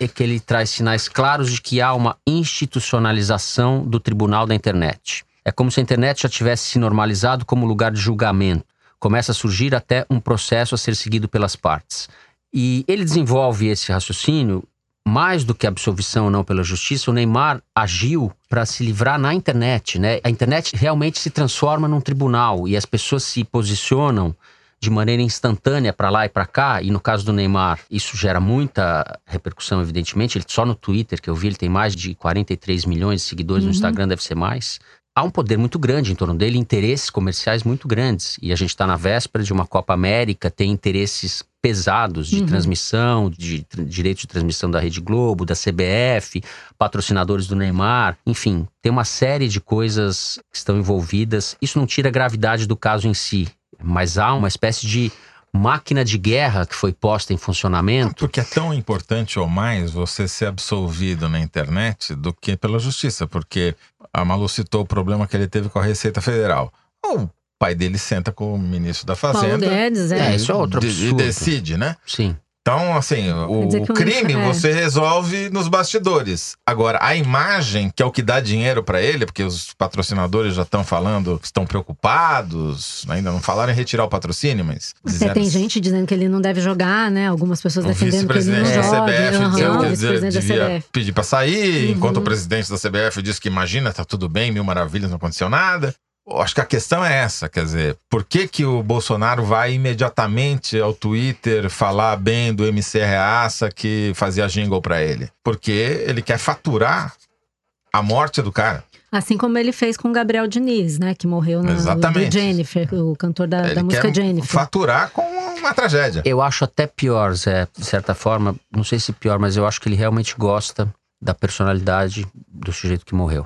é que ele traz sinais claros de que há uma institucionalização do tribunal da internet. É como se a internet já tivesse se normalizado como lugar de julgamento. Começa a surgir até um processo a ser seguido pelas partes. E ele desenvolve esse raciocínio mais do que absolvição ou não pela justiça, o Neymar agiu para se livrar na internet, né? A internet realmente se transforma num tribunal e as pessoas se posicionam de maneira instantânea para lá e para cá, e no caso do Neymar, isso gera muita repercussão, evidentemente. Ele, só no Twitter, que eu vi, ele tem mais de 43 milhões de seguidores, no Instagram deve ser mais. Há um poder muito grande em torno dele, interesses comerciais muito grandes. E a gente está na véspera de uma Copa América, tem interesses pesados de Uhum. transmissão, de tr- direito de transmissão da Rede Globo, da CBF, patrocinadores do Neymar, enfim, tem uma série de coisas que estão envolvidas. Isso não tira a gravidade do caso em si, mas há uma espécie de máquina de guerra que foi posta em funcionamento. Porque é tão importante ou mais você ser absolvido na internet do que pela justiça. Porque a Malu citou o problema que ele teve com a Receita Federal. O pai dele senta com o ministro da Paulo Fazenda Guedes, é. É, isso é outro de- e absurdo. decide, né? Sim. Então, assim, o, o crime é. você resolve nos bastidores. Agora, a imagem, que é o que dá dinheiro pra ele, porque os patrocinadores já estão falando, estão preocupados, ainda não falaram em retirar o patrocínio, mas. Até tem gente dizendo que ele não deve jogar, né? Algumas pessoas O defendendo que ele não da joga. CBF Aham, dizendo que da devia CBF. pedir pra sair, Uhum. enquanto o presidente da CBF disse que imagina, tá tudo bem, mil maravilhas, não aconteceu nada. Acho que a questão é essa, quer dizer, por que, que o Bolsonaro vai imediatamente ao Twitter falar bem do MC Reaça que fazia jingle pra ele? Porque ele quer faturar a morte do cara. Assim como ele fez com o Gabriel Diniz, né? Que morreu na, Exatamente. Jennifer, o cantor da, ele da música quer Jennifer. faturar com uma tragédia. Eu acho até pior, Zé, de certa forma, não sei se pior, mas eu acho que ele realmente gosta da personalidade do sujeito que morreu.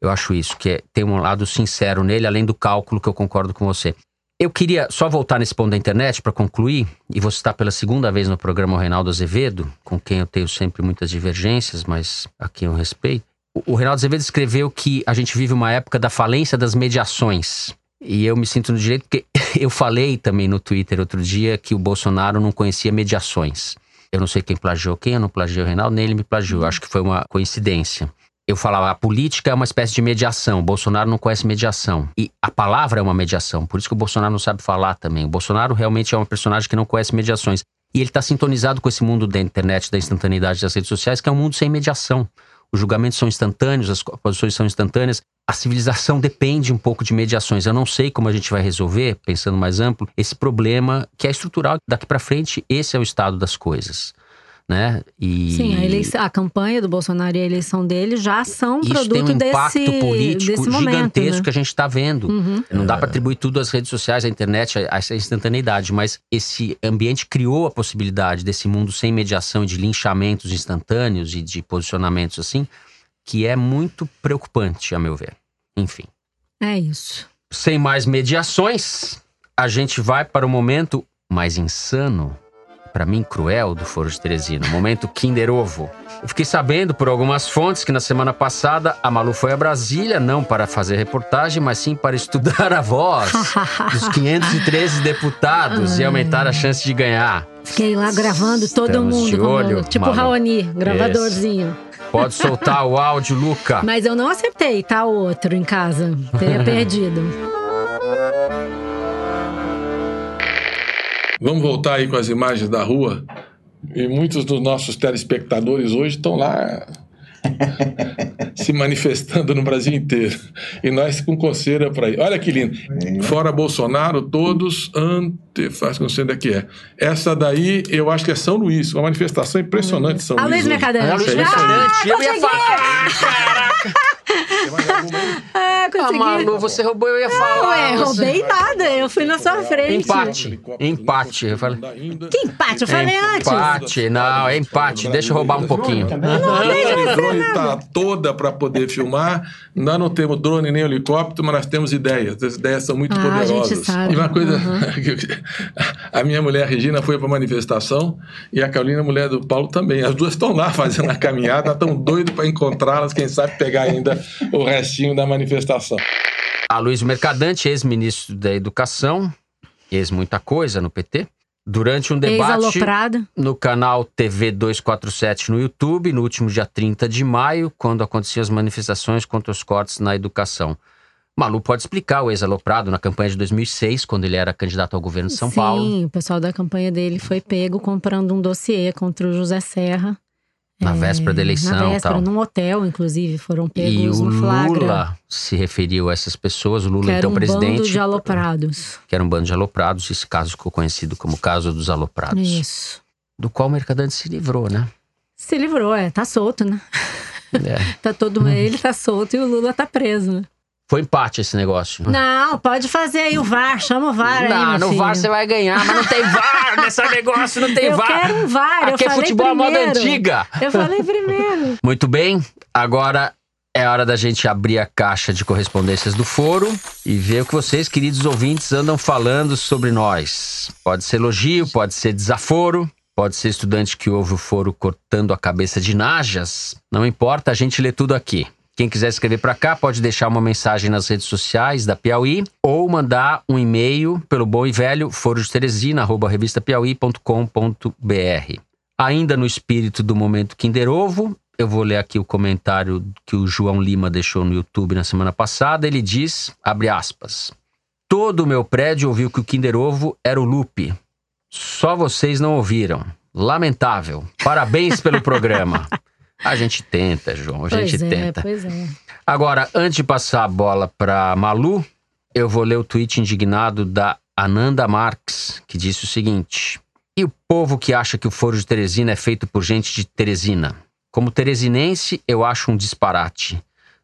Eu acho isso, que é, tem um lado sincero nele, além do cálculo que eu concordo com você. Eu queria só voltar nesse ponto da internet para concluir, e vou citar pela segunda vez no programa o Reinaldo Azevedo, com quem eu tenho sempre muitas divergências, mas a quem eu respeito. O, o Reinaldo Azevedo escreveu que a gente vive uma época da falência das mediações. E eu me sinto no direito porque eu falei também no Twitter outro dia que o Bolsonaro não conhecia mediações. Eu não sei quem plagiou quem, eu não plagiei o Reinaldo, nem ele me plagiou. Acho que foi uma coincidência. Eu falava, a política é uma espécie de mediação. O Bolsonaro não conhece mediação. E a palavra é uma mediação. Por isso que o Bolsonaro não sabe falar também. O Bolsonaro realmente é um personagem que não conhece mediações. E ele está sintonizado com esse mundo da internet, da instantaneidade das redes sociais, que é um mundo sem mediação. Os julgamentos são instantâneos, as posições são instantâneas. A civilização depende um pouco de mediações. Eu não sei como a gente vai resolver, pensando mais amplo, esse problema que é estrutural. Daqui para frente, esse é o estado das coisas. Né? E Sim, a, eleição- a campanha do Bolsonaro e a eleição dele já são isso produto tem um impacto desse, político desse momento. gigantesco né? que a gente está vendo. Uhum. Não dá para atribuir tudo às redes sociais, à internet, a a essa instantaneidade, mas esse ambiente criou a possibilidade desse mundo sem mediação e de linchamentos instantâneos e de posicionamentos assim, que é muito preocupante, a meu ver. Enfim. É isso. Sem mais mediações, a gente vai para o momento mais insano, para mim cruel, do Foro de Teresina, o momento Kinder Ovo. Eu fiquei sabendo por algumas fontes que na semana passada a Malu foi a Brasília, não para fazer reportagem, mas sim para estudar a voz dos 513 deputados e aumentar a chance de ganhar. Fiquei lá gravando todo Estamos mundo. de como- olho, tipo Malu. Raoni, gravadorzinho. Pode soltar o áudio, Luca. Mas eu não acertei, tá? O outro em casa. Teria perdido. Vamos voltar aí com as imagens da rua. E muitos dos nossos telespectadores hoje estão lá se manifestando no Brasil inteiro. E nós com coceira para ir. Olha que lindo. Fora Bolsonaro, todos antefaz, não sei onde é que é. Essa daí, eu acho que é São Luís. Uma manifestação impressionante São A Luís. Luiz hoje. Mercadante. Olha, Luiz É aí. Mercadante, eu ia consegui! falar. Ah, Ah, consegui. Malu, você roubou, eu ia falar. Ué, Você- roubei nada. Eu fui na sua frente. Empate. Empate. Eu falei. Que empate? Eu falei antes. Empate, não, é empate. Deixa eu roubar um pouquinho. A drone está toda para poder filmar. Nós não temos drone nem helicóptero, mas nós temos ideias. As ideias são muito Ah, a gente poderosas. sabe. E uma coisa, a minha mulher Regina foi para a manifestação e a Carolina, mulher do Paulo, também. As duas estão lá fazendo a caminhada, estão doidos para encontrá-las, quem sabe pegar ainda o restinho da manifestação. A Luiz Mercadante, ex-ministro da Educação, ex muita coisa no PT, durante um debate no canal TV 247 no YouTube, no último dia 30 de maio, quando aconteciam as manifestações contra os cortes na educação. Malu pode explicar o ex-aloprado na campanha de 2006, quando ele era candidato ao governo de São Sim, Paulo, o pessoal da campanha dele foi pego comprando um dossiê contra o José Serra. Na véspera da eleição Na véspera, tal. num hotel, inclusive, foram pegos E o no flagra. Lula se referiu a essas pessoas, o Lula que era então um presidente, bando de aloprados. que era um bando de aloprados, esse caso ficou conhecido como o caso dos aloprados, Isso. do qual o Mercadante se livrou, né? Se livrou, é. Tá solto, né? É. Tá todo ele tá solto e o Lula tá preso, né? Foi empate esse negócio. Não, pode fazer aí o VAR, chama o VAR aí, Não, meu no filho. VAR você vai ganhar, mas não tem VAR nesse negócio, não tem Eu VAR. quero um VAR, eu Aqui é falei futebol à moda primeiro. antiga. Eu falei primeiro. Muito bem, agora é hora da gente abrir a caixa de correspondências do foro e ver o que vocês, queridos ouvintes, andam falando sobre nós. Pode ser elogio, pode ser desaforo, pode ser estudante que ouve o foro cortando a cabeça de najas. Não importa, a gente lê tudo aqui. Quem quiser escrever para cá pode deixar uma mensagem nas redes sociais da Piauí ou mandar um e-mail pelo bom e velho foro de Teresina, arroba revistapiauí.com.br. Ainda no espírito do momento Kinder Ovo, eu vou ler aqui o comentário que o João Lima deixou no YouTube na semana passada. Ele diz, abre aspas, todo o meu prédio ouviu que o Kinder Ovo era o Lupe. Só vocês não ouviram. Lamentável. Parabéns pelo programa. A gente tenta, João, a gente pois é, tenta. pois é. Agora, antes de passar a bola para Malu, eu vou ler o tweet indignado da Ananda Marques, que disse o seguinte: E o povo que acha que o Foro de Teresina é feito por gente de Teresina? Como teresinense, eu acho um disparate.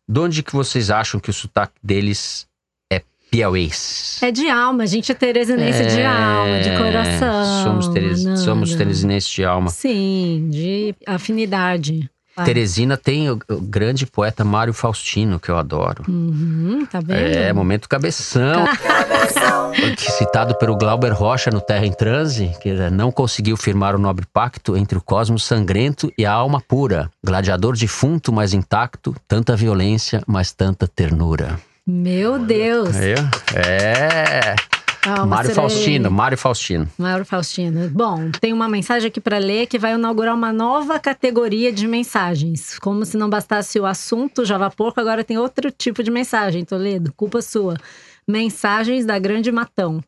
De onde que vocês acham que o sotaque deles é piauês? É de alma, a gente é teresinense de É, alma, de coração. Somos, teres, somos teresinenses de alma. Sim, de afinidade. Claro. Teresina tem o, o grande poeta Mário Faustino, que eu adoro. Uhum, tá vendo? É, momento cabeção. Citado pelo Glauber Rocha no Terra em Transe, que é, não conseguiu firmar o nobre pacto entre o cosmos sangrento e a alma pura. Gladiador defunto, mas intacto, tanta violência, mas tanta ternura. Meu Deus. Ó. É. Calma, Mário serei. Faustino, Mário Faustino. Mário Faustino. Bom, tem uma mensagem aqui para ler que vai inaugurar uma nova categoria de mensagens. Como se não bastasse o assunto Java Porco, agora tem outro tipo de mensagem, Toledo. Culpa sua. Mensagens da Grande Matão.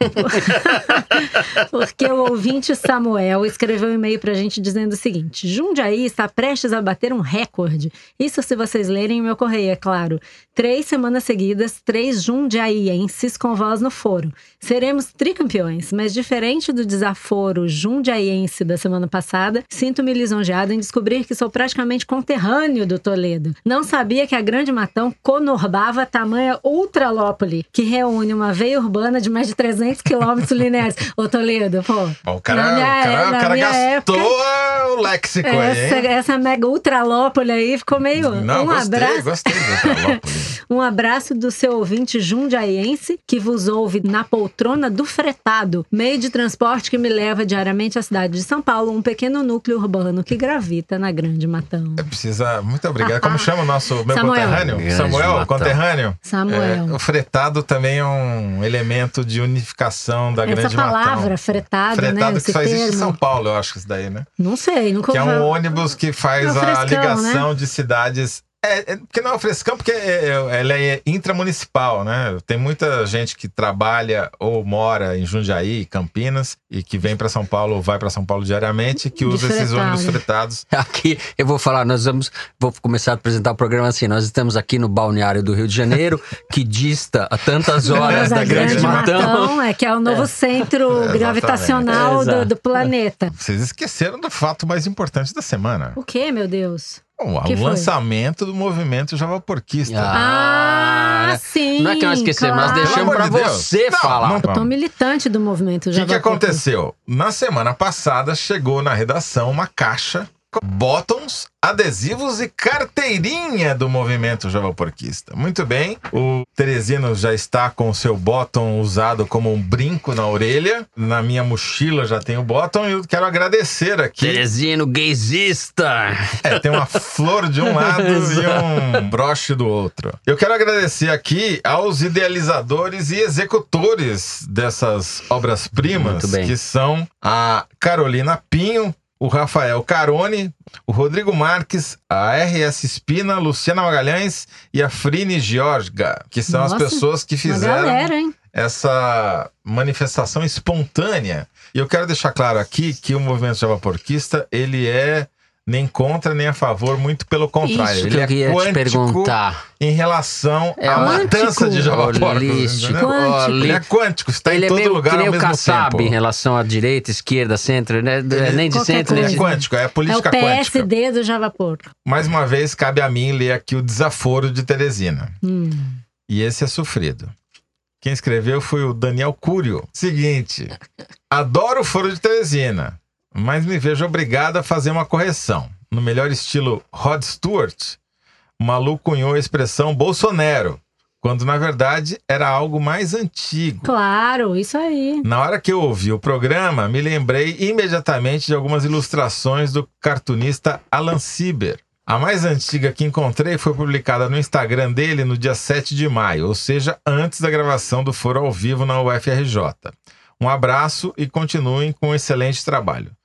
Porque o ouvinte Samuel escreveu um e-mail pra gente dizendo o seguinte: Jundiaí está prestes a bater um recorde. Isso se vocês lerem o meu correio, é claro. Três semanas seguidas, três jundiaienses com voz no foro. Seremos tricampeões, mas diferente do desaforo jundiaiense da semana passada, sinto-me lisonjeado em descobrir que sou praticamente conterrâneo do Toledo. Não sabia que a Grande Matão conurbava a tamanha ultralópole, que reúne uma veia urbana de mais de 300 quilômetros lineares. Ô Toledo, pô. O cara, minha, o cara, o na cara gastou época, o léxico essa, aí, hein? essa mega ultralópole aí ficou meio. Não, um gostei, abraço. gostei Ultralópole. Um abraço do seu ouvinte jundiaiense que vos ouve na poltrona do fretado, meio de transporte que me leva diariamente à cidade de São Paulo, um pequeno núcleo urbano que gravita na Grande Matão. Precisa. Muito obrigado. Como chama o nosso meu Samuel. conterrâneo? Grande Samuel, Matão. conterrâneo? Samuel. É, o fretado também é um elemento de unificação da Essa Grande palavra, Matão. fretado, Fretado né? que Esse só existe em termo. São Paulo, eu acho que isso daí, né? Não sei, nunca Que é um ônibus que faz É o a frescão, ligação de cidades. É, é, porque não é o frescão, porque é, é- ela é intramunicipal, né? Tem muita gente que trabalha ou mora em Jundiaí, Campinas, e que vem para São Paulo ou vai para São Paulo diariamente, que usa esses ônibus fretados. Aqui eu vou falar, nós vamos, vou começar a apresentar o programa assim. Nós estamos aqui no balneário do Rio de Janeiro, que dista a tantas horas da a Grande Matão. é que é o novo centro Exatamente. gravitacional do, do planeta. Vocês esqueceram do fato mais importante da semana. O que, meu Deus? Bom, Que o foi? lançamento do movimento Javaporquista. Ah, Ah, sim. Não é que nós esquecemos, nós claro. deixamos amor de você Não, falar. não Eu tô militante do movimento O que, Java que aconteceu? Na semana passada chegou na redação uma caixa bottoms, adesivos e carteirinha do movimento javaporquista. Muito bem, o Teresino já está com o seu bottom usado como um brinco na orelha. Na minha mochila já tem o bottom e eu quero agradecer aqui. Teresino gaysista. É, tem uma flor de um lado e um broche do outro. Eu quero agradecer aqui aos idealizadores e executores dessas obras-primas, que são a Carolina Pinho, o Rafael Carone, o Rodrigo Marques, a RS Espina, Luciana Magalhães e a Frine Georga, que são Nossa, as pessoas que fizeram galera, essa manifestação espontânea. E eu quero deixar claro aqui que o movimento javaporquista, ele é nem contra nem a favor, muito pelo contrário. Isso ele que eu é queria te quântico perguntar. em relação É à matança de javaporcos. Holístico. entendeu? Quântico. Ele é quântico, está Ele em é todo meio lugar que nem ao o mesmo Kassab tempo. em relação à direita, esquerda, centro, né? É, nem de centro, nem de... é quântico, é a É o política quântica. PSD do Java Porco. Mais uma vez, cabe a mim ler aqui o desaforo de Teresina. Hum. E esse é sofrido. Quem escreveu foi o Daniel Cúrio. Seguinte: adoro o Foro de Teresina, mas me vejo obrigado a fazer uma correção. No melhor estilo Rod Stewart, o maluco cunhou a expressão Bolsonaro, quando na verdade era algo mais antigo. Claro, isso aí. Na hora que eu ouvi o programa, me lembrei imediatamente de algumas ilustrações do cartunista Alan Sieber. A mais antiga que encontrei foi publicada no Instagram dele no dia 7 de maio, ou seja, antes da gravação do Foro ao Vivo na UFRJ. Um abraço e continuem com um excelente trabalho.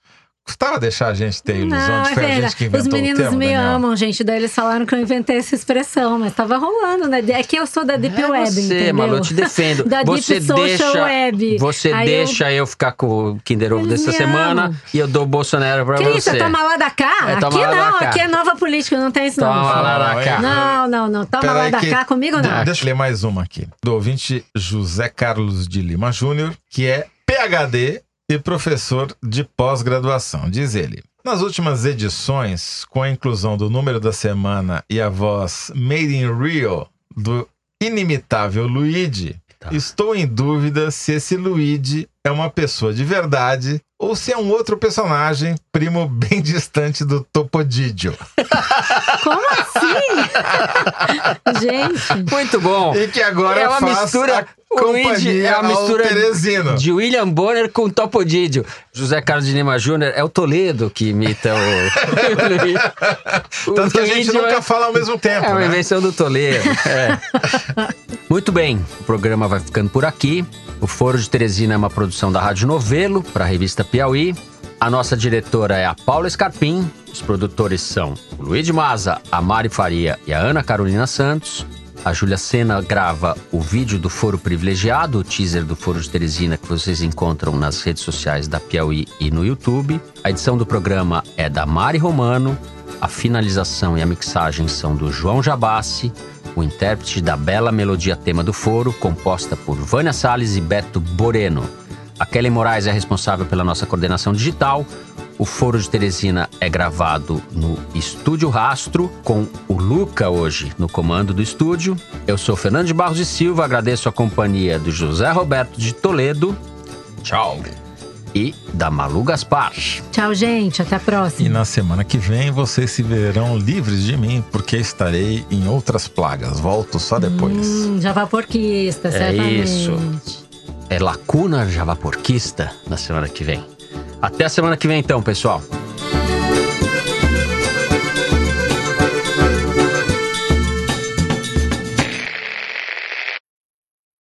Custava deixar a gente ter ilusão Não, de que foi é a gente verdade. que inventou Os meninos o termo, me Daniel. amam, gente. Daí eles falaram que eu inventei essa expressão, mas tava rolando, né? É que eu sou da Deep É Web, você, entendeu? Malu, eu te defendo. da você Deep Social deixa, Web. Você Aí eu- deixa eu... ficar com o Kinder Ovo dessa semana amam. e eu dou o Bolsonaro pra Que você. isso? É tomar lá da cá? É aqui da não, cá. aqui é nova política, não tem isso não. Toma lá da Não, cá. Não, não, não. Toma Pera lá da que- cá comigo não. Deixa eu ler mais uma aqui. Do ouvinte José Carlos de Lima Júnior, que é PhD e professor de pós-graduação. Diz ele. Nas últimas edições, com a inclusão do número da semana e a voz Made in Rio do inimitável Luigi, Tá. estou em dúvida se esse Luigi é uma pessoa de verdade ou se é um outro personagem, primo bem distante do Topodidio. Como assim? gente. Muito bom. E que agora é uma faz mistura. companhia é uma mistura Teresino. de William Bonner com Topodídio. José Carlos de Lima Júnior é o Toledo que imita o. o Tanto que a gente nunca é- fala ao mesmo tempo, É uma né? invenção do Toledo. é. Muito bem, o programa vai ficando por aqui. O Foro de Teresina é uma produção da Rádio Novelo para a revista Piauí. A nossa diretora é a Paula Escarpim. Os produtores são o Luiz de Maza, a Mari Faria e a Ana Carolina Santos. A Júlia Sena grava o vídeo do Foro Privilegiado, o teaser do Foro de Teresina, que vocês encontram nas redes sociais da Piauí e no YouTube. A edição do programa é da Mari Romano. A finalização e a mixagem são do João Jabassi, o intérprete da bela melodia tema do foro, composta por Vânia Salles e Beto Boreno. A Kelly Moraes é responsável pela nossa coordenação digital. O Foro de Teresina é gravado no Estúdio Rastro, com o Luca hoje no comando do estúdio. Eu sou Fernando de Barros e Silva, agradeço a companhia do José Roberto de Toledo. Tchau. E da Malu Gaspar. Tchau, gente. Até a E próxima. na semana que vem vocês se verão livres de mim, porque estarei em outras plagas. Volto só depois. Hum, javaporquista, certamente. isso é Lacuna Javaporquista na semana que vem. Até a semana que vem, então, pessoal.